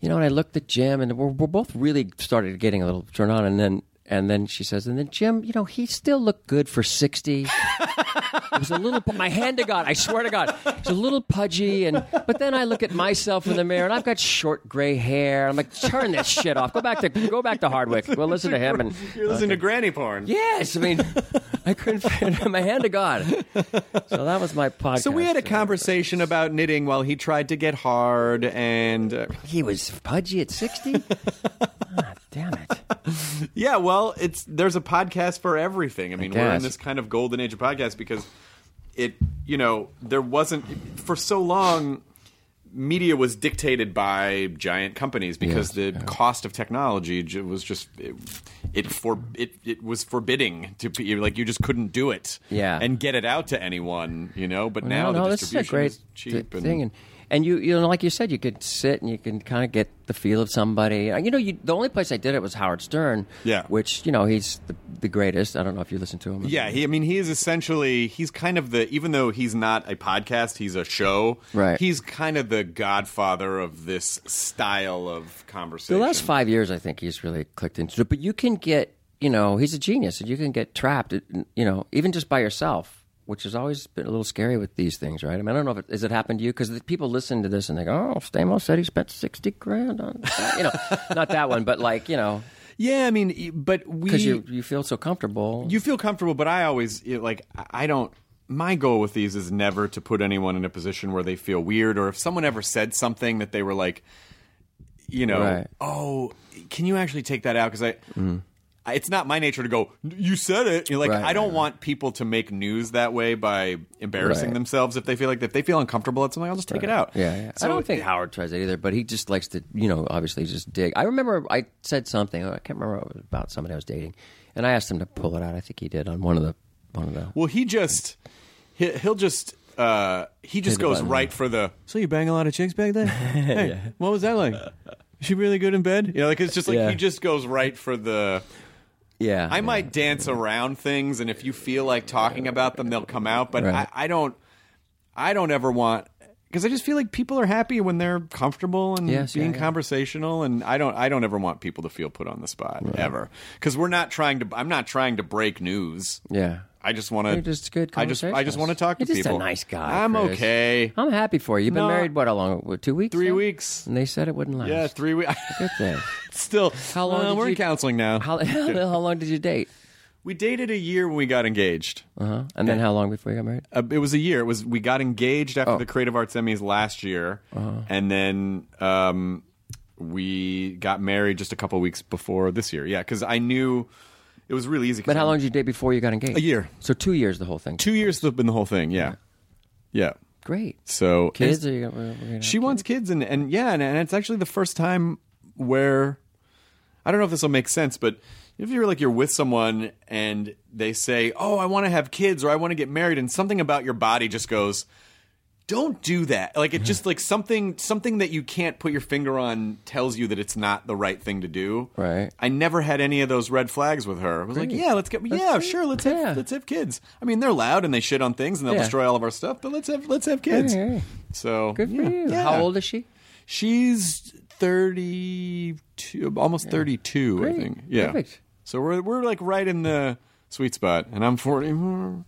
you know, and I looked at Jim, and we're, we're both really started getting a little turned on, and then. And then she says, and then Jim, you know, he still looked good for 60. it was a little, my hand to God, I swear to God, it's a little pudgy. And, but then I look at myself in the mirror and I've got short gray hair. I'm like, turn this shit off. Go back to, go back to Hardwick. We'll listen to him. And you're listening okay. to granny porn. Yes. I mean, I couldn't my hand to God. So that was my podcast. So we had a conversation about knitting while he tried to get hard and. Uh... He was pudgy at 60? [laughs] damn it. [laughs] yeah, well, it's there's a podcast for everything. I mean, we're in this kind of golden age of podcasts because it, you know, there wasn't for so long. Media was dictated by giant companies because Yes, the cost of technology was just it, it for it, it was forbidding to be like you just couldn't do it Yeah. and get it out to anyone you know but now no, the no, this is a distribution great is cheap th- thing, and and you you know, like you said, you could sit and you can kind of get the feel of somebody. Uh, You know, you, the only place I did it was Howard Stern. Yeah. which you know he's the, the greatest. I don't know if you listen to him. Yeah, he, I mean, he is essentially he's kind of the even though he's not a podcast, he's a show. Right. He's kind of the godfather of this style of conversation. The last five years, I think he's really clicked into it. But you can get, you know, he's a genius, and you can get trapped, you know, even just by yourself, which has always been a little scary with these things, right? I mean, I don't know if it, has it happened to you because people listen to this and they go, "Oh, Stamos said he spent sixty grand on," you know, [laughs] not that one, but like you know, Yeah, I mean, but we because you you feel so comfortable. you feel comfortable, but I always you know, like I- don't. My goal with these is never to put anyone in a position where they feel weird, or if someone ever said something that they were like, you know, Right. oh, can you actually take that out? Because I. Mm-hmm. It's not my nature to go. You said it. You're like Right, I don't right, want people to make news that way by embarrassing Right. themselves if they feel like if they feel uncomfortable at something, I'll just take it out. Yeah, yeah. So I don't think it- Howard tries it either, but he just likes to, you know, obviously just dig. I remember I said something. I can't remember what it was about somebody I was dating, and I asked him to pull it out. I think he did on one of the one of the. Well, he just he, he'll just uh, he just goes button. right for the. So you bang a lot of chicks back then? [laughs] hey, what was that like? Is she really good in bed? You know, like it's just like Yeah. he just goes right for the. Yeah, I yeah. might dance around things, and if you feel like talking about them, they'll come out. But Right. I, I don't. I don't ever want because I just feel like people are happy when they're comfortable and Yes, being yeah. conversational, and I don't. I don't ever want people to feel put on the spot ever because we're not trying to. I'm not trying to break news. Yeah. I just want to. just good I just. I just want to talk to You're just people. a nice guy. I'm Chris. okay. I'm happy for you. You've been No. married what? How long? What, two weeks? Three now? weeks. And they said it wouldn't last. Yeah, three weeks. Good thing. Still, How long uh, did we're in counseling now. How, [laughs] how long did you date? we dated a year when we got engaged. Uh-huh. And then how long before you got married? Uh, it was a year. It was we got engaged after Oh. the Creative Arts Emmys last year, Uh-huh. and then um, we got married just a couple weeks before this year. Yeah, because I knew it was really easy. But how long did you date before you got engaged? A year. So two years, the whole thing. Two years has been the whole thing. Yeah, yeah. Great. So Kids? Are you gonna, we're gonna have she wants kids, and and yeah, and, and it's actually the first time where I don't know if this will make sense, but if you're like you're with someone and they say, "Oh, I want to have kids," or "I want to get married," and something about your body just goes, "Don't do that." Like it just like something something that you can't put your finger on tells you that it's not the right thing to do. Right. I never had any of those red flags with her. I was like, "Yeah, let's get That's yeah, great. sure, let's Yeah. have let's have kids." I mean, they're loud and they shit on things and they'll Yeah. destroy all of our stuff, but let's have let's have kids. Hey, hey. So Good for yeah, you. yeah. How old is she? She's thirty-two, almost thirty-two, I think. Yeah. Perfect. So we're we're like right in the sweet spot, and I'm forty-four.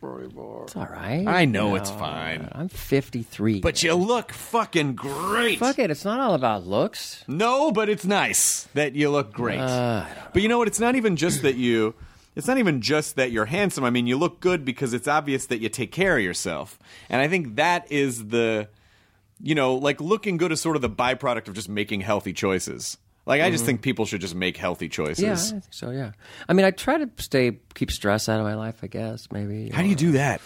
Forty-four. It's all right. I know it's fine. I'm 53. But you look fucking great. fuck it, it's not all about looks. No, but it's nice that you look great. Uh, but you know what? It's not even just that you. It's not even just that you're handsome. I mean, you look good because it's obvious that you take care of yourself, and I think that is the, you know, like looking good is sort of the byproduct of just making healthy choices. Like I just think people should just make healthy choices. yeah, I think so. Yeah. I mean, I try to stay keep stress out of my life. I guess maybe. How do you do that?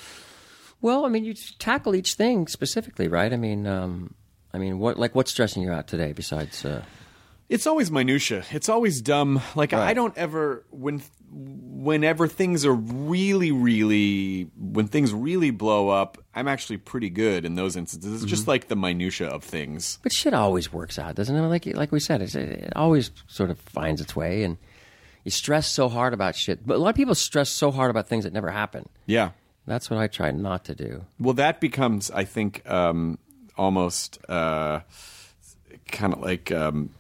Well, I mean, you tackle each thing specifically, right? I mean, um, I mean, what like what's stressing you out today besides? Uh, It's always minutia. It's always dumb. Like I don't ever when whenever things are really really when things really blow up, I'm actually pretty good in those instances. It's Mm-hmm. just like the minutia of things. but shit always works out, doesn't it? Like like we said, it's, it always sort of finds its way, and you stress so hard about shit. But a lot of people stress so hard about things that never happen. Yeah. That's what I try not to do. Well, that becomes, I think, um, almost uh, kind of like, um,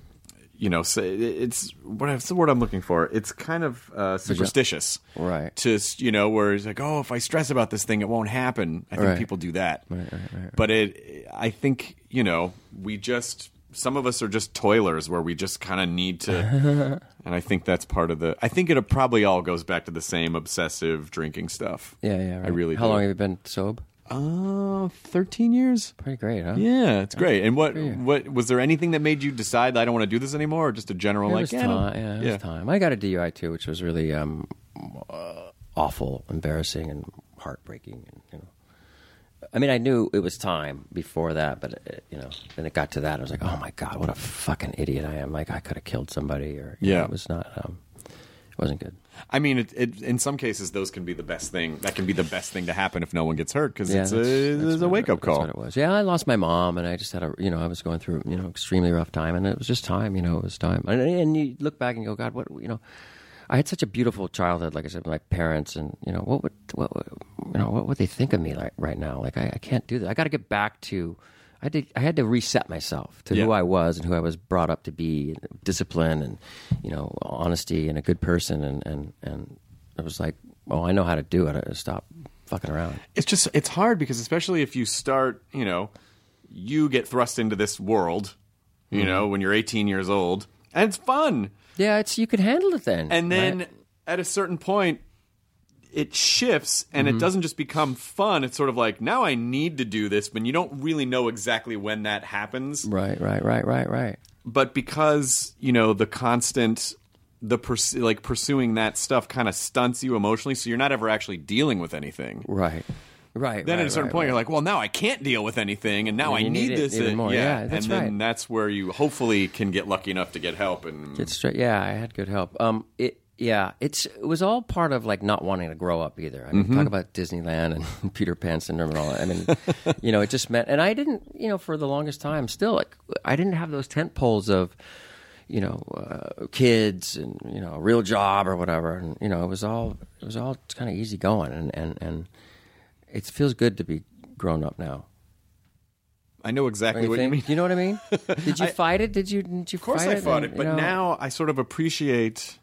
you know, so it- it's what's the word I'm looking for? It's kind of uh, superstitious, Right. To you know, where it's like, oh, if I stress about this thing, it won't happen. I think Right. people do that, but it, I think, you know, we just. Some of us are just toilers where we just kind of need to, [laughs] and I think that's part of the. I think it probably all goes back to the same obsessive drinking stuff. Yeah, yeah. Right. I really. How do. long have you been sober? Uh, thirteen years. Pretty great, huh? Yeah, it's great. And what what was there anything that made you decide I don't want to do this anymore, or just a general It like was yeah, time. Yeah, it was time. I got a DUI too, which was really um, uh, awful, embarrassing, and heartbreaking. And you know, I mean, I knew it was time before that, but it, you know, then it got to that. I was like, oh my god, what a fucking idiot I am! Like I could have killed somebody, or you know, Yeah. it was not. Um, it wasn't good. I mean, it, it, in some cases, those can be the best thing. That can be the best thing to happen if no one gets hurt because Yeah, it's a, that's- that's it's a wake up call. It was. Yeah, I lost my mom, and I just had a, you know, I was going through, you know, extremely rough time, and it was just time. You know, it was time. And, and you look back and you go, God, what, you know, I had such a beautiful childhood. Like I said, with my parents, and you know, what would, what, you know, what would they think of me like right now? Like I, I can't do that. I got to get back to. I had, to, I had to reset myself to who I was and who I was brought up to be, discipline and you know honesty and a good person and and and it was like, oh, I know how to do it. I stop fucking around. It's just it's hard because especially if you start, you know, you get thrust into this world, you Mm-hmm. know, when you're 18 years old, and it's fun. Yeah, it's you can handle it then. And then right? at a certain point, it shifts and Mm-hmm. it doesn't just become fun. It's sort of like, now I need to do this, but you don't really know exactly when that happens. Right, right, right, right, right. But because, you know, the constant the pers- like pursuing that stuff kind of stunts you emotionally, so you're not ever actually dealing with anything. Right. Right. Then right, at a certain right, point, right. you're like, well, now I can't deal with anything, and now And I need, need this. even uh, more. Yeah, that's and then that's where you hopefully can get lucky enough to get help. And Get straight. Yeah, I had good help. Um, it. Yeah, it's it was all part of like not wanting to grow up either. I mean, Mm-hmm. talk about Disneyland and [laughs] Peter Pan syndrome and all. that. I mean, you know, it just meant, and I didn't, you know, for the longest time, still, like, I didn't have those tent poles of, you know, uh, kids and you know, a real job or whatever, and you know, it was all it was all kind of easy going, and and and it feels good to be grown up now. I know exactly you what you mean. You know what I mean? [laughs] Did you fight it? Did you? Did you Of course, I it? fought And, it, but you know, now I sort of appreciate.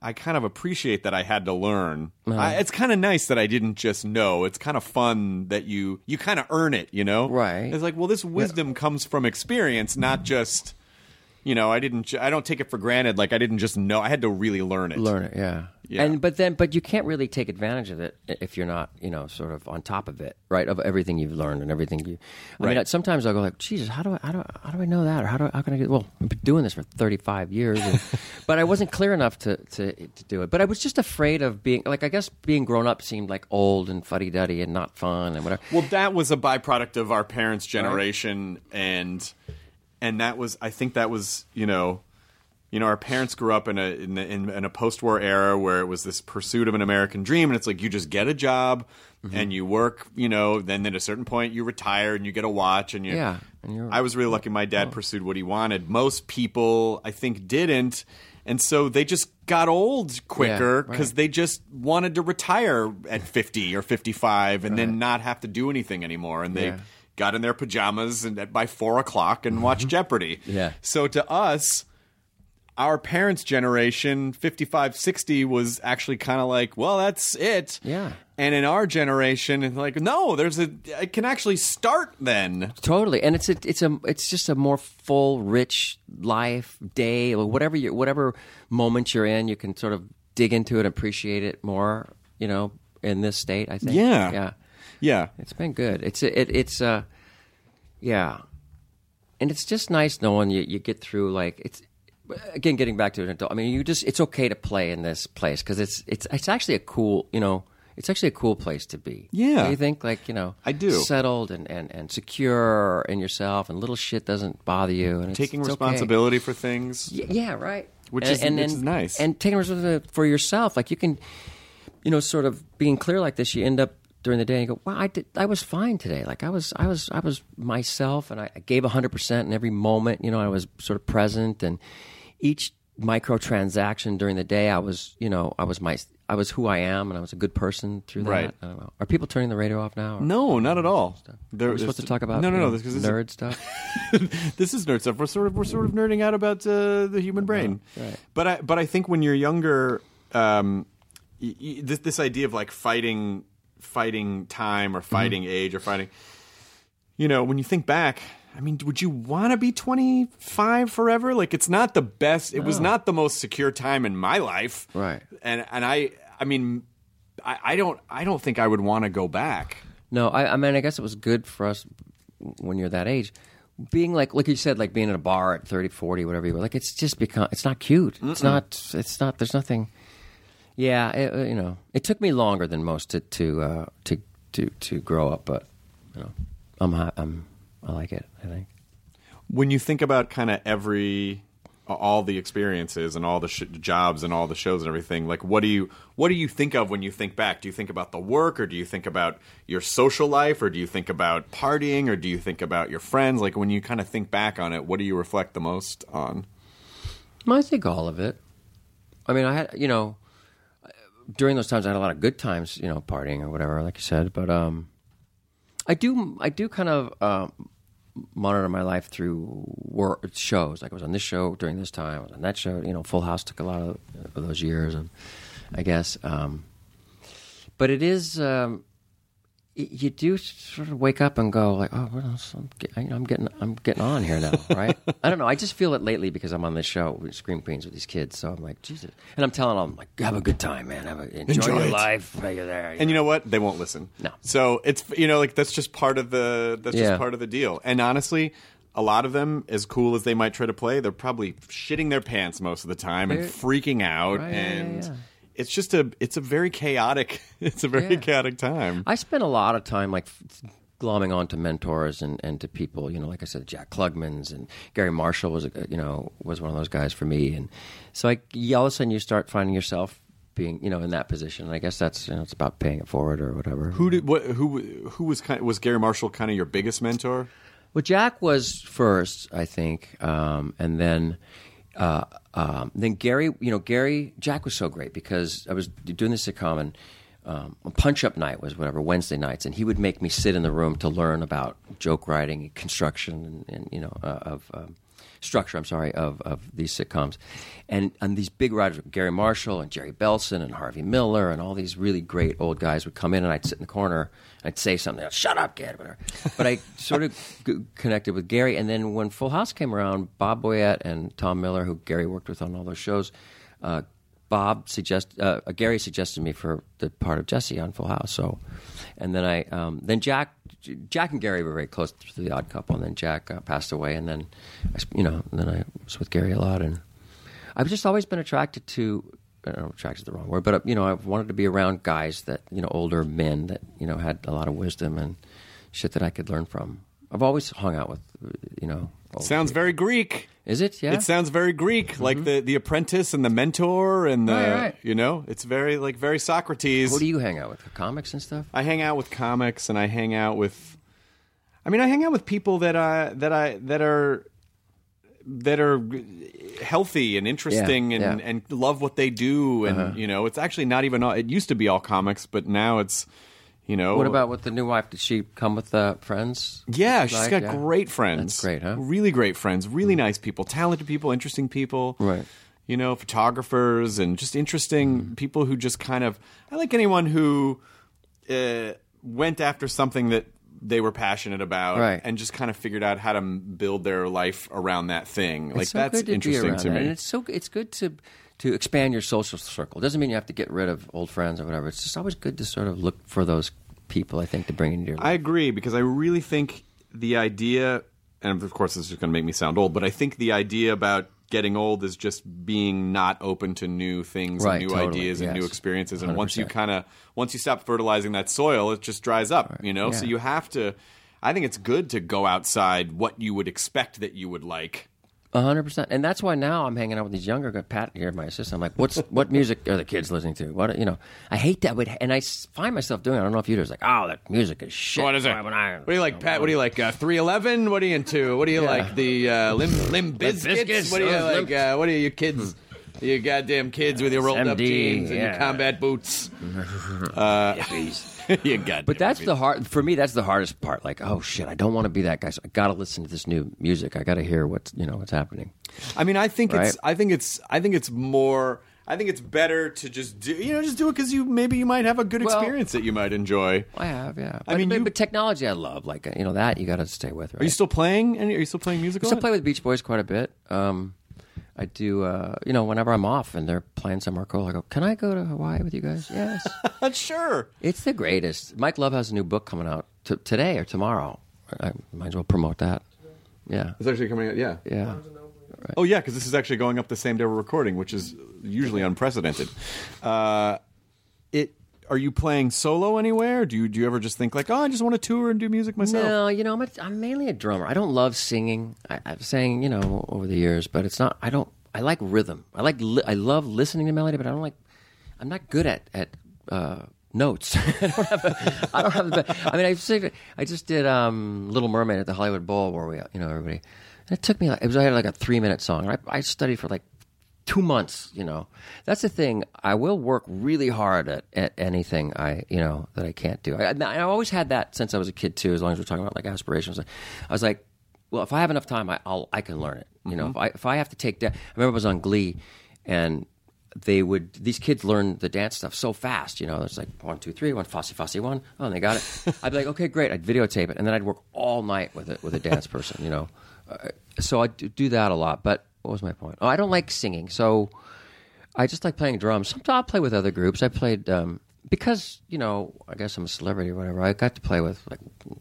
I kind of appreciate that I had to learn. Uh-huh. I, it's kind of nice that I didn't just know. It's kind of fun that you you kind of earn it. You know, Right. It's like, well, this wisdom comes from experience, not just. You know, I didn't. I don't take it for granted. Like I didn't just know. I had to really learn it. learn it yeah. Yeah. and but then but you can't really take advantage of it if you're not you know sort of on top of it right of everything you've learned and everything you i mean Right. sometimes i'll go like jesus how do i how do I, how do i know that or how do I, how can i get well i've been doing this for 35 years and, [laughs] but i wasn't clear enough to, to to do it but i was just afraid of being like i guess being grown up seemed like old and fuddy-duddy and not fun and whatever Well, that was a byproduct of our parents' generation, and and that was I think that was you know, you know, our parents grew up in a in, in, in a post-war era where it was this pursuit of an American dream, and it's like you just get a job Mm-hmm. and you work, you know, then at a certain point you retire and you get a watch, and you. Yeah, and you're- I was really lucky. My dad pursued what he wanted. Most people, I think, didn't. And so they just got old quicker right. because they just wanted to retire at 50 or 55 and then not have to do anything anymore. And they Yeah. Got in their pajamas and at, by four o'clock and watched Jeopardy. Mm-hmm. Yeah. So to us, our parents' generation, 55, 60, was actually kind of like, well, that's it. Yeah. And in our generation, it's like, no, there's a, it can actually start then. Totally, and it's a, it's a it's just a more full, rich life day, or whatever you whatever moment you're in, you can sort of dig into it, and appreciate it more. You know, in this state, I think. Yeah. yeah, Yeah. it's been good. It's it, it's uh, yeah, and it's just nice knowing you you get through like it's. Again, getting back to an adult, I mean, you just—it's okay to play in this place because it's it's it's actually a cool, you know, it's actually a cool place to be. Yeah. Do you think like you know, I do. settled and, and, and secure in yourself, and little shit doesn't bother you, and Taking it's okay. responsibility for things. Y- Yeah, right. Which And- is- and, which is nice. And taking responsibility for yourself, like you can, you know, sort of being clear like this. You end up during the day and you go, "Wow, I did. I was fine today. Like I was, I was, I was myself, and I, I gave hundred percent in every moment. You know, I was sort of present, and each microtransaction during the day, I was, you know, I was my, I was who I am, and I was a good person through that. Right. I don't know. Are people turning the radio off now? or- No, not at all. There- Are we supposed to talk about no, no, you no. know, This, this nerd [laughs] stuff? This is nerd stuff. We're sort of we're sort of nerding out about uh, the human brain. right. But I but I think when you're younger, um, y- y- this this idea of like fighting fighting time or mm-hmm. fighting age or fighting, you know, when you think back. I mean, would you want to be 25 forever? Like, it's not the best. It was not the most secure time in my life, Right. And and I, I mean, I, I don't, I don't think I would want to go back. No, I, I mean, I guess it was good for us when you're that age. Being like, like you said, like being in a bar at 30, 40, whatever you were, like, it's just become, it's not cute. It's not, it's not, there's nothing. Yeah, it, uh, you know, it took me longer than most to, to, uh, to, to, to grow up, but, you know, I'm, I'm, I like it, I think. when you think about kind of every all the experiences and all the sh- jobs and all the shows and everything like what do you what do you think of when you think back do you think about the work or do you think about your social life or do you think about partying or do you think about your friends like when you kind of think back on it what do you reflect the most on I think all of it. I mean, I had, you know, during those times I had a lot of good times, you know, partying or whatever, like you said. But um, I do, I do kind of um, monitor my life through shows. Like I was on this show during this time, I was on that show. You know, Full House took a lot of, of those years, and I guess. Um, but it is. Um, you do sort of wake up and go like, oh, what else? I'm, get, I- I'm getting, I'm getting on here now, [laughs] right? I don't know. I just feel it lately because I'm on this show with Scream Queens with these kids. So I'm like, Jesus, and I'm telling them like, have a good time, man. Have a, enjoy, Enjoy your it. life while you're there. and you know what they won't listen No. so it's you know like that's just part of the that's Yeah. just part of the deal and honestly a lot of them, as cool as they might try to play, they're probably shitting their pants most of the time and freaking out, Right, yeah, yeah, and yeah. It's just a it's a very chaotic [laughs] it's a very Yeah. chaotic time. I spent a lot of time like glomming on to mentors and, and to people, you know, like I said, Jack Klugman's and Garry Marshall was, a, you know, was one of those guys for me. And so I, yeah, all of a sudden you start finding yourself being, you know, in that position. And I guess that's, you know, it's about paying it forward or whatever. Who did what? Who who was kind? Was Garry Marshall kind of your biggest mentor? Well, Jack was first, I think, um, and then uh, um, then Garry. You know, Garry Jack was so great because I was doing this sitcom and um, Punch Up Night was whatever Wednesday nights, and he would make me sit in the room to learn about joke writing, construction, and, and you know uh, of. Um, Structure, I'm sorry, of, of these sitcoms, and and these big writers, Garry Marshall and Jerry Belson and Harvey Miller and all these really great old guys would come in, and I'd sit in the corner, I'd say something, they'd, shut up, whatever. But I sort of [laughs] g- connected with Garry, and then when Full House came around, Bob Boyett and Tom Miller, who Garry worked with on all those shows, uh, Bob suggest uh, Garry suggested me for the part of Jesse on Full House. So, and then I um, then Jack Jack and Garry were very close to the Odd Couple, and then Jack uh, passed away, and then I, you know then I was with Garry a lot, and I've just always been attracted to. I don't know, attracted the wrong word, but uh, you know, I've wanted to be around guys that you know, older men that you know had a lot of wisdom and shit that I could learn from. I've always hung out with, uh, you know. Sounds very Greek. Is it? Yeah. Mm-hmm. It sounds very Greek, like the the apprentice and the mentor and the Right, right. you know, it's very like very Socrates. What do you hang out with? Comics and stuff? I hang out with comics and I hang out with I mean I hang out with people that I that I that are that are healthy and interesting Yeah, and yeah. Uh-huh. and love what they do and you know it's actually not even all, it used to be all comics but now it's you know What about with the new wife? Did she come with uh, friends? yeah, she's Like, got yeah. great friends. That's great, huh? Mm. Really great friends. Really nice people. Talented people. Interesting people. Right. You know, photographers and just interesting Mm. people who just kind of. I like anyone who uh, went after something that they were passionate about, Right. and just kind of figured out how to build their life around that thing. Like so that's interesting to that. me. And it's so it's good to to expand your social circle. Doesn't mean you have to get rid of old friends or whatever. It's just always good to sort of look for those people. I think to bring into your life. I agree because I really think the idea, and of course this is going to make me sound old, but I think the idea about getting old is just being not open to new things Right, and new totally, ideas and new experiences. And once you kind of once you stop fertilizing that soil, it just dries up. You know, so you have to. I think it's good to go outside what you would expect that you would like. A hundred percent, and that's why now I'm hanging out with these younger. Pat here, my assistant. I'm like, what's [laughs] what music are the kids listening to? What you know? I hate that, but and I find myself doing. it. I don't know if you do. It's like, oh, that music is shit. What is it? When I- What do you like, Pat? What do you like? Uh, Three eleven. What are you into? What do you Yeah. like? The uh, lim lim [laughs] biscuits. Biscuits, What do you those like? Uh, what are you kids? You goddamn kids with your rolled up MD, jeans and your combat boots. [laughs] uh, [laughs] you goddamn. But that's the hard for me. That's the hardest part. Like, oh shit, I don't want to be that guy. So I got to listen to this new music. I got to hear what's you know what's happening. I mean, I think it's. I think it's. I think it's more. I think it's better to just do. You know, just do it because you maybe you might have a good Well- experience that you might enjoy. I have, yeah. I But- mean, but, you- but technology, I love. Like, uh, you know, that you got to stay with. Right? Are you still playing? Any, are you still playing music? I still play with Beach Boys quite a bit. Um, I do, uh, you know, whenever I'm off and they're playing somewhere cool, I go, "Can I go to Hawaii with you guys?" Yes, [laughs] sure. it's the greatest. Mike Love has a new book coming out t- today or tomorrow. I might as well promote that. Yeah, It's actually coming out. Yeah. yeah. Oh yeah, because this is actually going up the same day we're recording, which is usually unprecedented. Uh, it. Are you playing solo anywhere? Do you do you ever just think like, oh, I just want to tour and do music myself? No, you know, I'm, a, I'm mainly a drummer. I don't love singing. I, I've sang, you know, over the years, but it's not. I don't. I like rhythm. I like. Li- I love listening to melody, but I don't like. I'm not good at at uh, notes. [laughs] I don't have. A, I don't have. I mean, I just, I just did um, Little Mermaid at the Hollywood Bowl, where we, you know, everybody. And it took me. Like, it was I had like a three minute song. I, I studied for like two months you know. That's the thing. I will work really hard at, at anything i you know that i can't do. I, I always had that since i was a kid too as long as we're talking about like aspirations. I was like well if i have enough time I, i'll i can learn it you know. If i if i have to take that i remember i was on glee and they would these kids learn the dance stuff so fast you know. It's like one two three one fossy fossy one. Oh and they got it. [laughs] I'd be like okay great. I'd videotape it and then i'd work all night with it with a dance person you know. Uh, so i do do that a lot but what was my point oh i don't like singing so I just like playing drums. Sometimes I'll play with other groups. I played um, because you know I guess I'm a celebrity or whatever. I got to play with like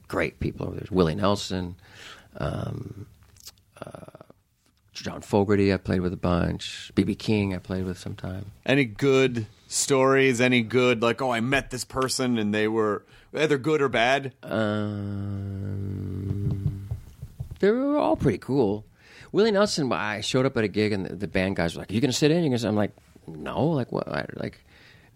great people. There's Willie Nelson, um, uh, John Fogerty. I played with a bunch. BB King. I played with sometime. Any good stories? Any good like oh I met this person and they were either good or bad? Um, they were all pretty cool. Willie Nelson, I showed up at a gig and the, the band guys were like, "You gonna sit in?" You gonna sit? I'm like, "No, like what? I, like,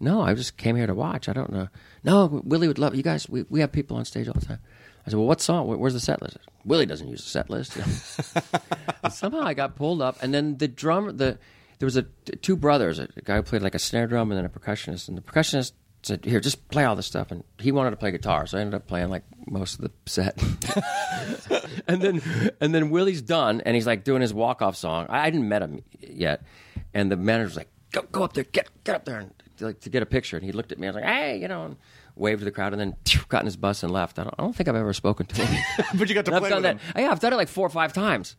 no, I just came here to watch. I don't know. No, Willie would love you guys. We we have people on stage all the time." I said, "Well, what song? Where's the set list?" Willie doesn't use a set list. [laughs] Somehow I got pulled up, and then the drummer, the there was a two brothers, a guy who played like a snare drum and then a percussionist, and the percussionist said, "Here, just play all this stuff," and he wanted to play guitar, so I ended up playing like most of the set. [laughs] and then and then Willie's done, and he's like doing his walk off song. I, didn't met him yet, and the manager's like, "Go go up there, get get up there," and like to get a picture. And he looked at me. I was like, "Hey," you know. And, Waved to the crowd and then got in his bus and left. I don't, I don't think I've ever spoken to him. [laughs] but you got to I've done that. them. Yeah, I've done it like four or five times.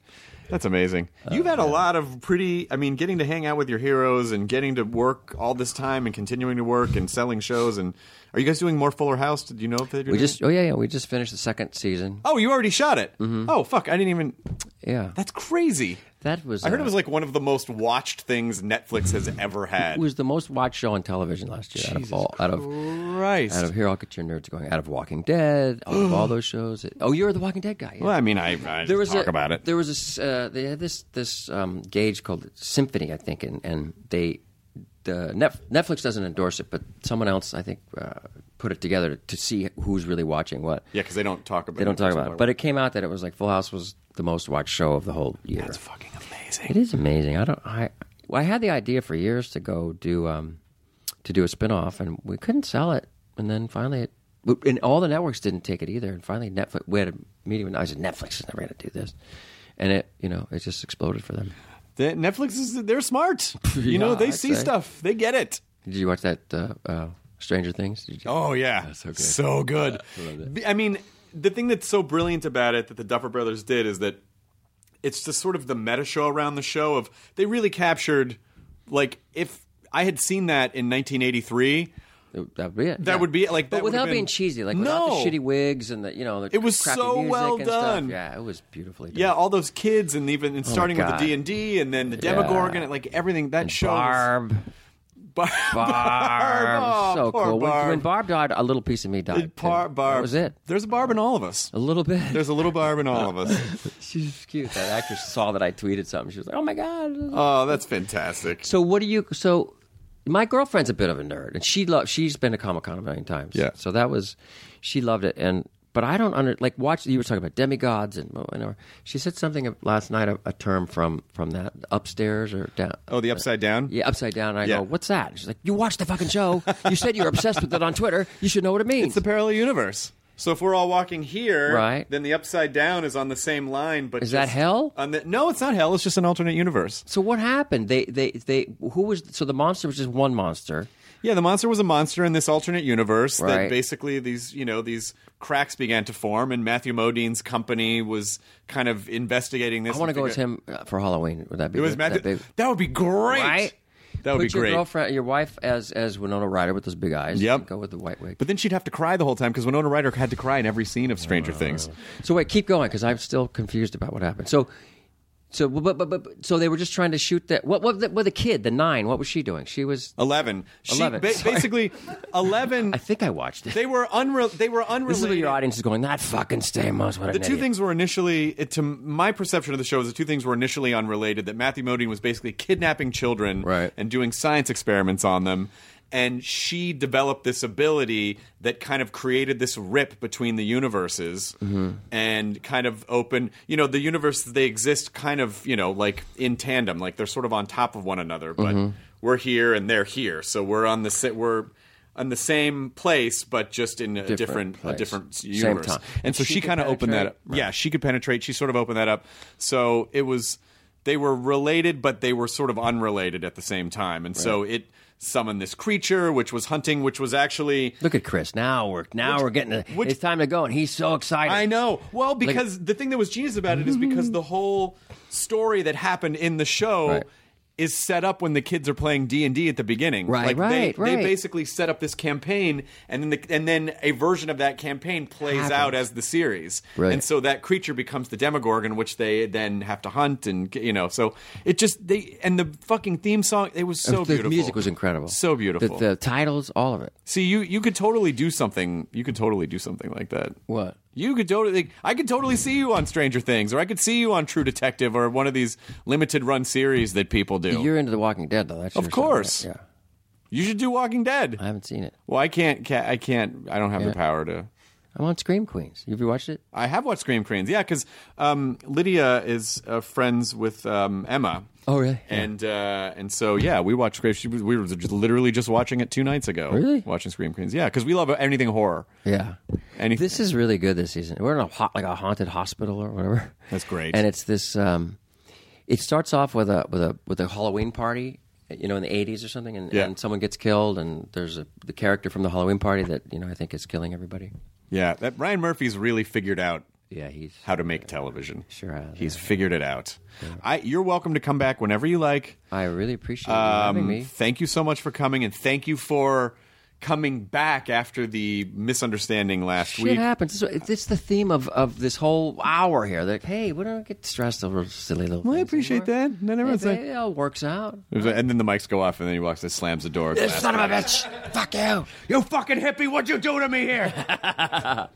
That's amazing. You've had a lot of pretty. I mean, getting to hang out with your heroes and getting to work all this time and continuing to work and selling shows. And are you guys doing more Fuller House? Did you know if doing? We just, oh yeah, yeah, we just finished the second season. Oh, you already shot it. Mm-hmm. Oh fuck! I didn't even. Yeah, That's crazy. That was. I heard uh, it was like one of the most watched things Netflix has ever had. it was the most watched show on television last year. out of all, out of Christ. out of here, I'll get your nerds going. Out of Walking Dead, out of all those shows. It- [gasps] oh, you're the Walking Dead guy. Yeah. well, I mean, I, I there was talk a, about it. There was this. Uh, they had this this um, gauge called Symphony, I think, and and they the Net, Netflix doesn't endorse it, but someone else, I think, uh, put it together to, to see who's really watching what. yeah, because they don't talk about. They don't talk about it, but it came out that it was like Full House was the most watched show of the whole year. That's fucking amazing. It is amazing. I don't. I well, I had the idea for years to go do um, to do a spin-off and we couldn't sell it. And then finally, it, and all the networks didn't take it either. And finally, Netflix. We had a meeting. And I said, Netflix is never going to do this. And it, you know, it just exploded for them. The, Netflix is they're smart. [laughs] You know, they I'd see say. stuff. They get it. Did you watch that uh, uh, Stranger Things? Did you? Oh yeah, so good. so good. B- I mean, the thing that's so brilliant about it that the Duffer Brothers did is that it's just sort of the meta show around the show of they really captured like if I had seen that in 1983. That would be it. That yeah. would be it, like, but without been- being cheesy, like without No. the shitty wigs and the you know the It was so well done. Stuff. Yeah, it was beautifully done. Yeah, all those kids and even and oh starting with the D and D and then the Demogorgon and like everything that show. was- Barb. Barb, Barb. Oh, so cool. When- Barb. When, Barb died, a little piece of me died. Par- Barb. That was it. There's a Barb in all of us. A little bit. There's a little Barb in all of us. [laughs] She's cute. That actress saw that I tweeted something. She was like, "Oh my god." Oh, that's fantastic. So what do you? So my girlfriend's a bit of a nerd, and she loves. She's been to Comic Con a million times. Yeah. So that was, she loved it, and but I don't under like watch. You were talking about demigods and whatever. She said something last night, a, a term from from that upstairs or down. Oh, the upside down. Yeah, upside down. And I Yeah. go, "What's that?" And she's like, "You watched the fucking show. You said you're obsessed with it on Twitter. You should know what it means." It's the parallel universe. So if we're all walking here, Right. then the upside down is on the same line. But Is that hell? On the, no, it's not hell. It's just an alternate universe. so what happened? They they they who was so the monster was just one monster. Yeah, the monster was a monster in this alternate universe. That basically these you know these cracks began to form, and Matthew Modine's company was kind of investigating this. I want to go as him uh, for Halloween. Would that be It was? Matthew. That That, would be great. Right? That would Put be your great. girlfriend, your wife, as as Winona Ryder with those big eyes. Yep. Go with the white wig. But then she'd have to cry the whole time because Winona Ryder had to cry in every scene of Stranger Uh. Things. So wait, keep going because I'm still confused about what happened. So, so but, but, but so they were just trying to shoot that. What what the, what the kid, the nine? What was she doing? She was. Eleven. She, 11, ba- basically, eleven. [laughs] I think I watched it. They were unre- They were unrelated. this is what your audience is going. That fucking Stamos. What The two idiot." things were initially, it, to my perception of the show, is the two things were initially unrelated. That Matthew Modine was basically kidnapping children Right. and doing science experiments on them, and she developed this ability that kind of created this rip between the universes Mm-hmm. and kind of open. You know, the universe they exist kind of you know like in tandem, like they're sort of on top of one another, but Mm-hmm. we're here and they're here, so we're on the we're. On the same place, but just in a Different different, a different universe, and And so she she kind of opened that up. penetrate? Yeah, she could penetrate. She sort of opened that up. So it was they were related, but they were sort of unrelated at the same time. And so it summoned this creature, which was hunting, which was actually. Look at Chris. Now we're now we're getting. To, which- it's time to go, and he's so excited. I know. Well, because the thing that was genius about it is because the whole story that happened in the show. Right. Is set up when the kids are playing D and D at the beginning. Right, like right, they, right. They basically set up this campaign, and then the, and then a version of that campaign plays Happens. out as the series, Right. and so that creature becomes the Demogorgon, which they then have to hunt, and you know, so it just they and the fucking theme song it was so the beautiful. The music was incredible. so beautiful. The, the titles, all of it. See, you you could totally do something. You could totally do something like that. What? You could totally. I could totally see you on Stranger Things, or I could see you on True Detective, or one of these limited run series that people do. You're into The Walking Dead, though. That's Of course. Yeah, you should do Walking Dead. I haven't seen it. Well, I can't. ca- I can't. I don't have the power to. I'm on Scream Queens. Have you watched it? I have watched Scream Queens. Yeah, because um, Lydia is uh, friends with um, Emma. Oh, really? And uh, and so yeah, we watched Scream. She was, we were just literally just watching it two nights ago. Really? Watching Scream Queens. Yeah, because we love anything horror. Yeah. Anything. This is really good this season. We're in a hot, like a haunted hospital or whatever. That's great. And it's this. Um, it starts off with a with a with a Halloween party, you know, in the '80s or something, and, Yeah. and someone gets killed, and there's a the character from the Halloween party that you know I think is killing everybody. Yeah, that Ryan Murphy's really figured out Yeah, he's how to make television. Sure has, He's yeah. figured it out. I, you're welcome to come back whenever you like. I really appreciate you having Um, me. Thank you so much for coming, and thank you for coming back after the misunderstanding last Shit week. happens. It's, it's the theme of, of this whole hour here. Like, hey, we don't get stressed over silly little. Well, I things appreciate anymore. that. Then everyone's It, like, it all works out. and then the mics go off, and then he walks and slams the door. Son of a bitch! Fuck you! You fucking hippie! What'd you do to me here? [laughs]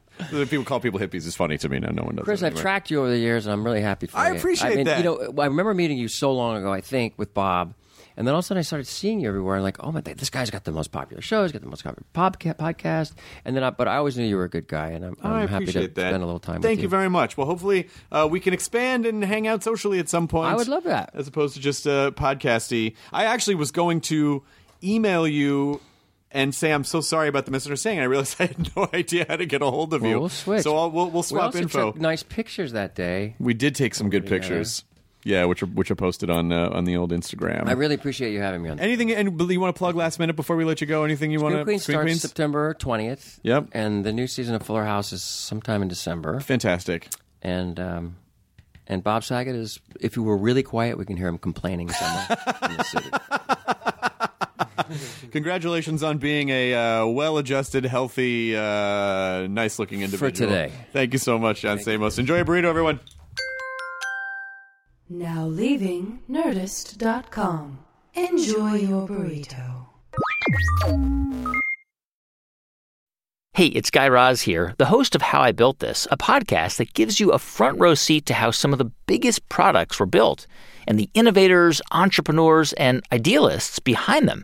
people call people hippies is funny to me. No, no one does. Chris, that I've anymore. tracked you over the years, and I'm really happy for I you. appreciate I mean, that. You know, I remember meeting you so long ago. I think with Bob, and then all of a sudden I started seeing you everywhere. And like, oh my, god, this guy's got the most popular show. He's got the most popular podca- podcast. And then, I, but I always knew you were a good guy, and I'm, I'm happy to that. spend a little time. Thank with you very much. Well, hopefully uh, we can expand and hang out socially at some point. I would love that. as opposed to just uh, podcasty. I actually was going to email you and say I'm so sorry about the misunderstanding. I realized [laughs] I had no idea how to get a hold of Well, you. we'll switch. So I'll, we'll, we'll We swap also info. took nice pictures that day. we did take some good pictures. Yeah, which are which are posted on uh, on the old Instagram. I really appreciate you having me on. Anything and you want to plug last minute before we let you go? Anything you want to? Queen starts Queens? September 20th. Yep. And the new season of Fuller House is sometime in December. Fantastic. And um, and Bob Saget is, if you were really quiet, we can hear him complaining somewhere in the city. [laughs] Congratulations on being a uh, well-adjusted, healthy, uh, nice-looking individual. For today. Thank you so much, John Stamos. Enjoy a burrito, everyone. Now leaving Nerdist.com. Enjoy your burrito. Hey, it's Guy Raz here, the host of How I Built This, a podcast that gives you a front row seat to how some of the biggest products were built and the innovators, entrepreneurs, and idealists behind them.